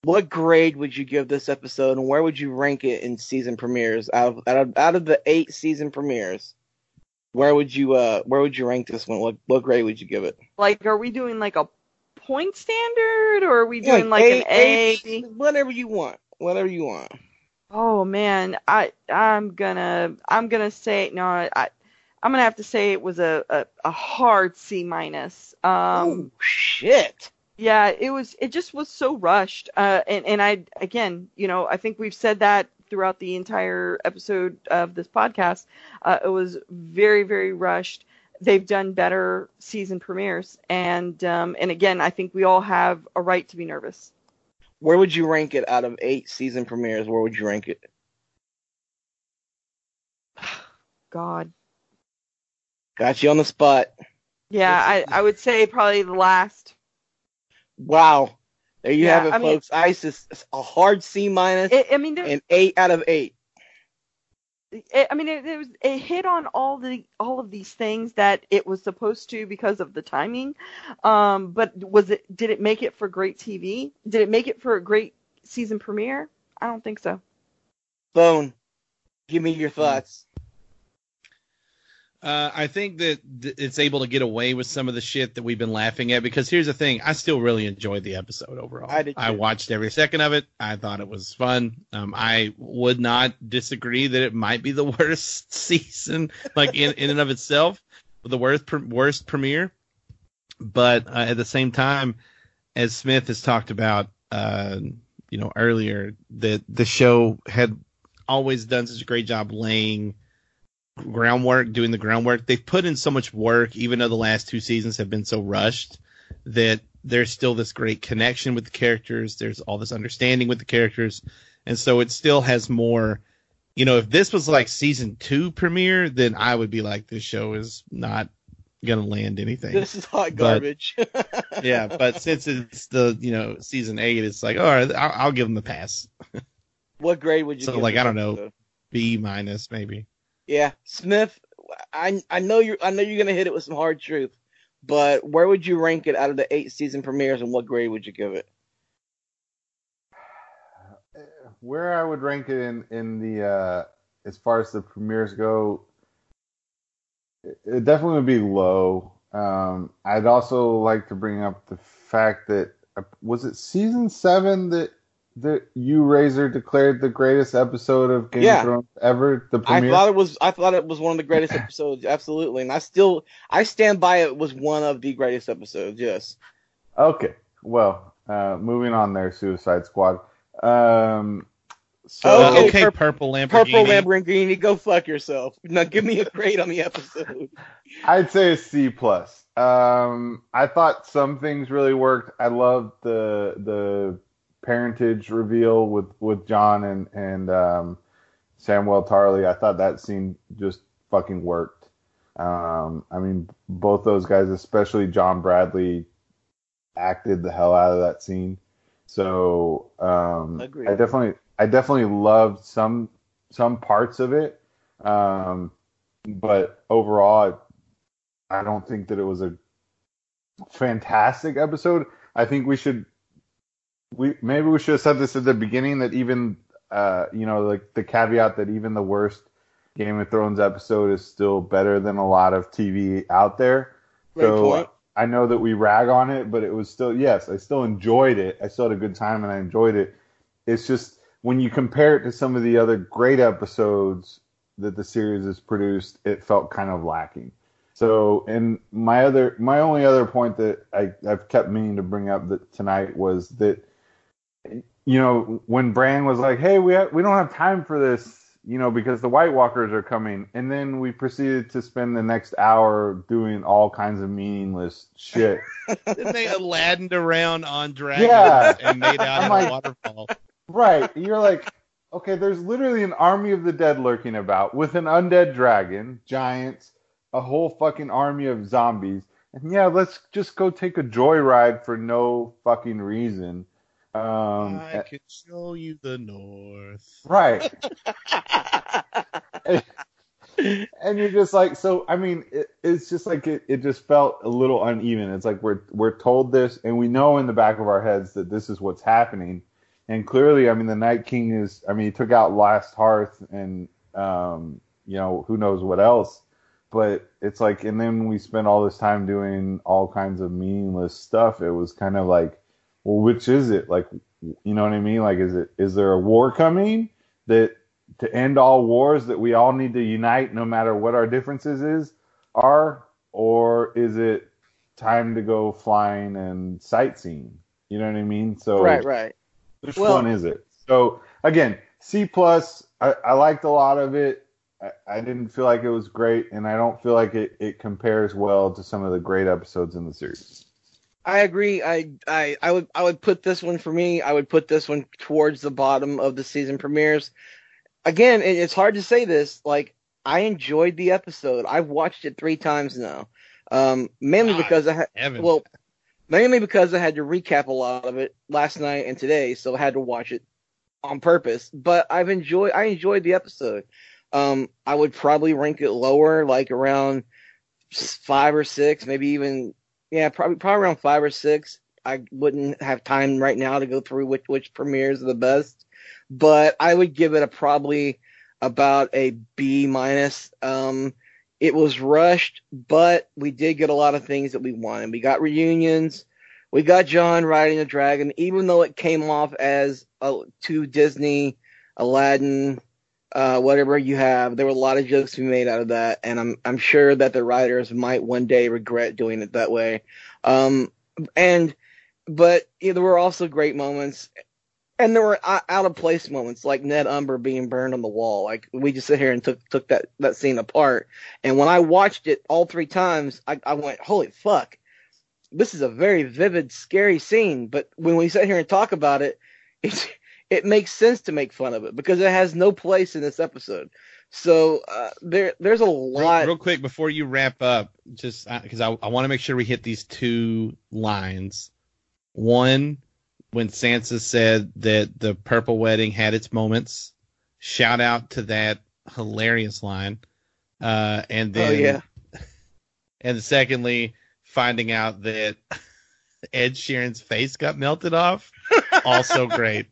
what grade would you give this episode, and where would you rank it in season premieres? Out of out of, out of the eight season premieres, where would you uh where would you rank this one? What what grade would you give it? like, are we doing like a point standard, or are we doing like, an A? H, B? whatever you want, whatever you want. Oh man, I I'm gonna I'm gonna say no. I I'm gonna have to say it was a a, a hard C minus. Um, oh shit. Yeah, it was. It just was so rushed. Uh, and and I again, you know, I think we've said that throughout the entire episode of this podcast. Uh, it was very very rushed. They've done better season premieres, and um, and again, I think we all have a right to be nervous. Where would you rank it out of eight season premieres? Where would you rank it? God. Got you on the spot. Yeah, I, I would say probably the last. Wow. There you Yeah, have it, I folks. Ice is a hard C minus I mean, and eight out of eight. It, I mean, it, it was it hit on all the all of these things that it was supposed to because of the timing. Um, but was it? Did it make it for great TV? Did it make it for a great season premiere? I don't think so. Bone. Give me your thoughts. Uh, I think that th- it's able to get away with some of the shit that we've been laughing at because here's the thing: I still really enjoyed the episode overall. I did too. watched every second of it. I thought it was fun. Um, I would not disagree that it might be the worst season, like in, in and of itself, the worst pre- worst premiere. But uh, at the same time, as Smith has talked about, uh, you know, earlier, that the show had always done such a great job laying groundwork, doing the groundwork. They've put in so much work, even though the last two seasons have been so rushed, that there's still this great connection with the characters. There's all this understanding with the characters. And so it still has more, you know, if this was like season two premiere, then I would be like, this show is not going to land anything. This is hot But- garbage. yeah. But since it's the, you know, season eight, it's like, all right, I'll, I'll give them the pass. what grade would you So, like, I don't know. episode? B minus maybe. Yeah, Smith. I I know you're I know you're gonna hit it with some hard truth, but where would you rank it out of the eight season premieres, and what grade would you give it? Where I would rank it in in the uh, as far as the premieres go, it, it definitely would be low. Um, I'd also like to bring up the fact that uh, was it season seven that that you Razor declared the greatest episode of Game Yeah. of Thrones ever. The premiere? I thought it was I thought it was one of the greatest episodes, absolutely, and I still I stand by it was one of the greatest episodes. Yes. Okay. Well, uh, moving on there, Suicide Squad. Um, so Okay, Uh, okay, pur- purple Lamborghini. Purple Lamborghini, go fuck yourself. Now give me a grade on the episode. I'd say a C plus. Um, I thought some things really worked. I loved the the parentage reveal with with Jon and and um, Samwell Tarly. I thought that scene just fucking worked. Um, I mean, both those guys, especially John Bradley, acted the hell out of that scene. So um. I definitely I definitely loved some some parts of it. Um, but overall, I don't think that it was a fantastic episode. I think we should we maybe we should have said this at the beginning that even uh you know like the caveat that even the worst Game of Thrones episode is still better than a lot of TV out there. Great so point. I know that we rag on it, but it was still yes, I still enjoyed it. I still had a good time and I enjoyed it. It's just when you compare it to some of the other great episodes that the series has produced, it felt kind of lacking. So, and my other, my only other point that I, I've kept meaning to bring up that tonight was that, you know, when Bran was like, "Hey, we ha- we don't have time for this," you know, because the White Walkers are coming, and then we proceeded to spend the next hour doing all kinds of meaningless shit. Then they Aladdined around on dragons Yeah. and made out I'm of a like- waterfall. Right. You're like, okay, there's literally an army of the dead lurking about with an undead dragon, giants, a whole fucking army of zombies. And yeah, let's just go take a joyride for no fucking reason. Um, I can show you the north. right. and you're just like, so I mean, it, it's just like it, it just felt a little uneven. It's like we're we're told this, and we know in the back of our heads that this is what's happening. And clearly, I mean, the Night King is. I mean, he took out Last Hearth, and um, you know, who knows what else. But it's like, and then we spent all this time doing all kinds of meaningless stuff. It was kind of like, well, which is it? Like, you know what I mean? Like, is it is there a war coming? that to end all wars that we all need to unite no matter what our differences is are, or is it time to go flying and sightseeing? You know what I mean? So Right, right. which Well- one is it? So again, C plus. I, I liked a lot of it. I, I didn't feel like it was great, and I don't feel like it, it compares well to some of the great episodes in the series. I agree. I, I I would I would put this one for me. I would put this one towards the bottom of the season premieres. Again, it, it's hard to say this. Like I enjoyed the episode. I've watched it three times now. Um, mainly God, because I had Evan. well, mainly because I had to recap a lot of it last night and today, so I had to watch it on purpose. But I've enjoyed I enjoyed the episode. Um, I would probably rank it lower, like around five or six, maybe even yeah, probably probably around five or six. I wouldn't have time right now to go through which which premieres are the best, but I would give it a probably about a B minus. Um, it was rushed, but we did get a lot of things that we wanted. We got reunions. We got Jon riding a dragon, even though it came off as a, to Disney, Aladdin, uh, whatever you have. There were a lot of jokes to be made out of that, and I'm I'm sure that the writers might one day regret doing it that way. Um, and but there were also great moments, and there were out of place moments like Ned Umber being burned on the wall. Like we just sit here and took took that that scene apart, and when I watched it all three times, I, I went, "Holy fuck!" This is a very vivid, scary scene. But when we sit here and talk about it, it's it makes sense to make fun of it because it has no place in this episode. So uh, there there's a real, lot. real quick before you wrap up, just because I, I want to make sure we hit these two lines. One, when Sansa said that the purple wedding had its moments. Shout out to that hilarious line. Uh, and then, oh yeah, and secondly, finding out that Ed Sheeran's face got melted off. Also great.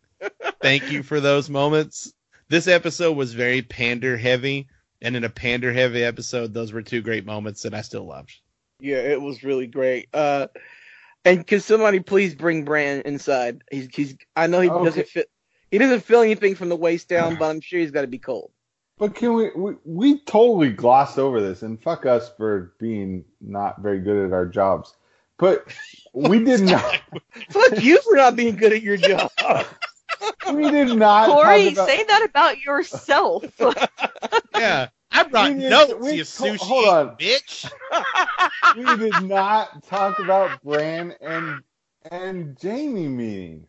Thank you for those moments. This episode was very pander heavy, and in a pander heavy episode, those were two great moments that I still loved. yeah, it was really great. Uh, and can somebody please bring Bran inside? He's he's. I know he Okay. doesn't fit. He doesn't feel anything from the waist down, but I'm sure he's got to be cold. But can we, we we totally glossed over this and fuck us for being not very good at our jobs. But we did not Fuck you for not being good at your job. we did not Corey, talk about, say that about yourself. Yeah, I brought We did- notes, we you to- sushi hold on. bitch. we did not talk about Bran and and Jaime meeting.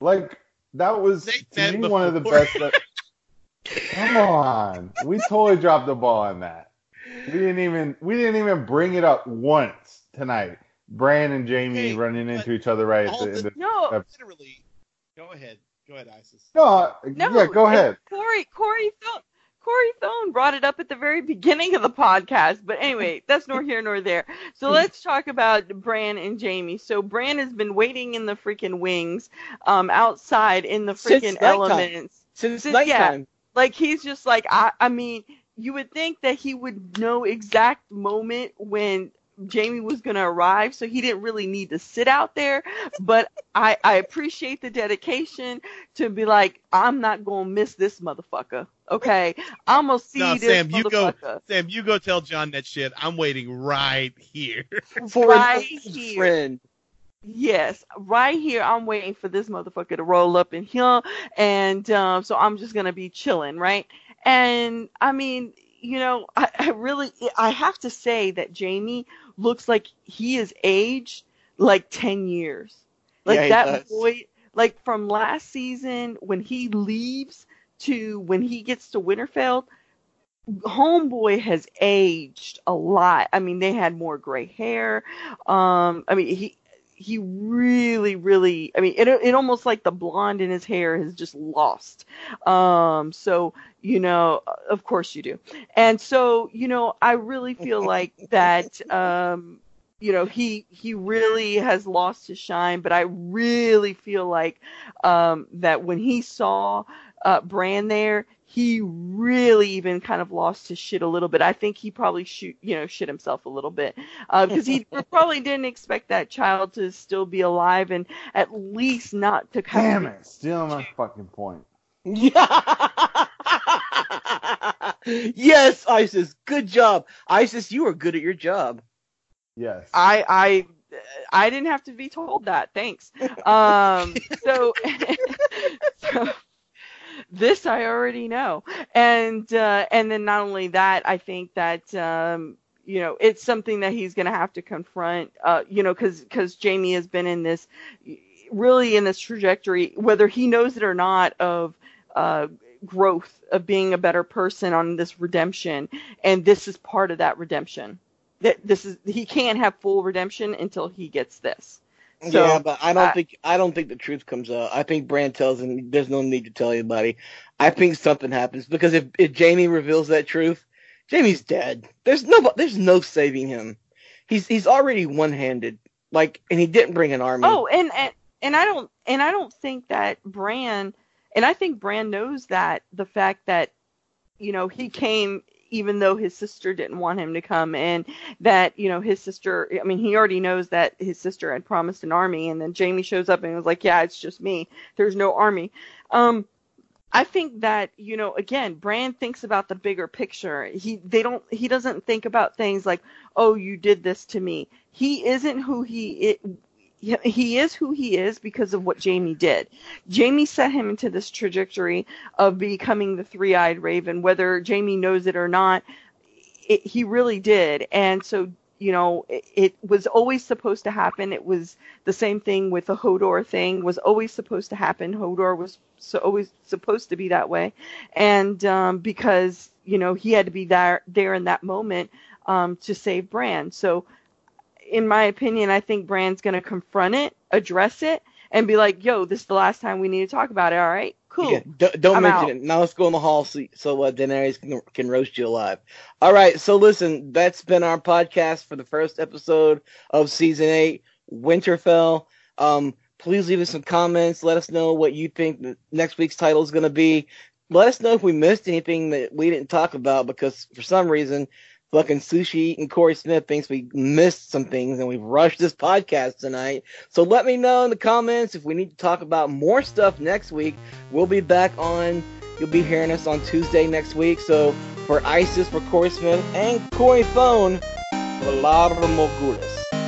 Like that was Say to that me one of the best. That, come on, we totally dropped the ball on that. We didn't even we didn't even bring it up once tonight. Bran and Jaime Hey, running into each other right at all the the- end of no, Literally, go ahead, go ahead, Isis. No, no. yeah, go ahead. Corey, Corey, Thone, Corey Thone brought it up at the very beginning of the podcast. But anyway, that's nor here nor there. So let's talk about Bran and Jaime. So Bran has been waiting in the freaking wings, um, outside in the freaking nighttime. elements. Since Since- yeah. Like he's just like I. I mean, you would think that he would know exact moment when Jaime was going to arrive, so he didn't really need to sit out there. But I, I appreciate the dedication to be like, I'm not going to miss this motherfucker. Okay, I'm gonna see No, this Sam, you go. motherfucker Sam, you go tell Jon that shit. I'm waiting right here. For right here. friend. Yes, right here. I'm waiting for this motherfucker to roll up in here, and um, so I'm just gonna be chilling, right? And I mean, you know, I, I really, I have to say that Jaime looks like he is aged like ten years. Like Yeah, that boy, like from last season when he leaves to when he gets to Winterfell, homeboy has aged a lot. I mean, they had more gray hair. Um, I mean, he he really, really. I mean, it it almost like the blonde in his hair has just lost. Um, so you know, of course you do. And so you know, I really feel like that. Um, you know, he he really has lost his shine. But I really feel like um, that when he saw uh, Bran there, he really even kind of lost his shit a little bit. I think he probably shoot, you know, shit himself a little bit because he probably didn't expect that child to still be alive and at least not to have Damn it, stealing my fucking point. yes, Isis. Good job, Isis. You are good at your job. Yes. I I I didn't have to be told that. Thanks. Um, so, so this I already know, and uh, and then not only that, I think that um, you know it's something that he's going to have to confront. Uh, you know, because because Jaime has been in this really in this trajectory, whether he knows it or not, of uh, growth of being a better person on this redemption, and this is part of that redemption that this is he can't have full redemption until he gets this. So, yeah, but I don't uh, think I don't think the truth comes out. I think Bran tells him there's no need to tell anybody. I think something happens because if, if Jaime reveals that truth, Jaime's dead. There's no there's no saving him. He's he's already one handed. Like and he didn't bring an army. Oh, and, and and I don't and I don't think that Bran and I think Bran knows that the fact that you know he came even though his sister didn't want him to come and that you know his sister i mean he already knows that his sister had promised an army and then jaime shows up and was like yeah it's just me there's no army um I think that you know again Bran thinks about the bigger picture. He they don't he doesn't think about things like oh you did this to me. He isn't who he it, he is who he is because of what Jaime did. Jaime set him into this trajectory of becoming the three-eyed raven whether Jaime knows it or not. It, he really did. And so you know, it, it, was always supposed to happen. It was the same thing with the Hodor thing was always supposed to happen. Hodor was so always supposed to be that way, and um, because you know he had to be there there in that moment um, to save Bran. So, in my opinion, I think Bran's going to confront it, address it, and be like, "Yo, this is the last time we need to talk about it. All right, cool." Yeah, don't don't mention out. it. Now let's go in the hall so, so uh, Daenerys can, can roast you alive. All right, so listen, that's been our podcast for the first episode of season eight, Winterfell. Um, please leave us some comments. Let us know what you think next week's title is going to be. Let us know if we missed anything that we didn't talk about because for some reason, fucking sushi eating Corey Smith thinks we missed some things and we've rushed this podcast tonight. So let me know in the comments if we need to talk about more stuff next week. We'll be back on. You'll be hearing us on Tuesday next week. So for ISIS, for Corey Smith, and Corey Phone, Valar Morgulis.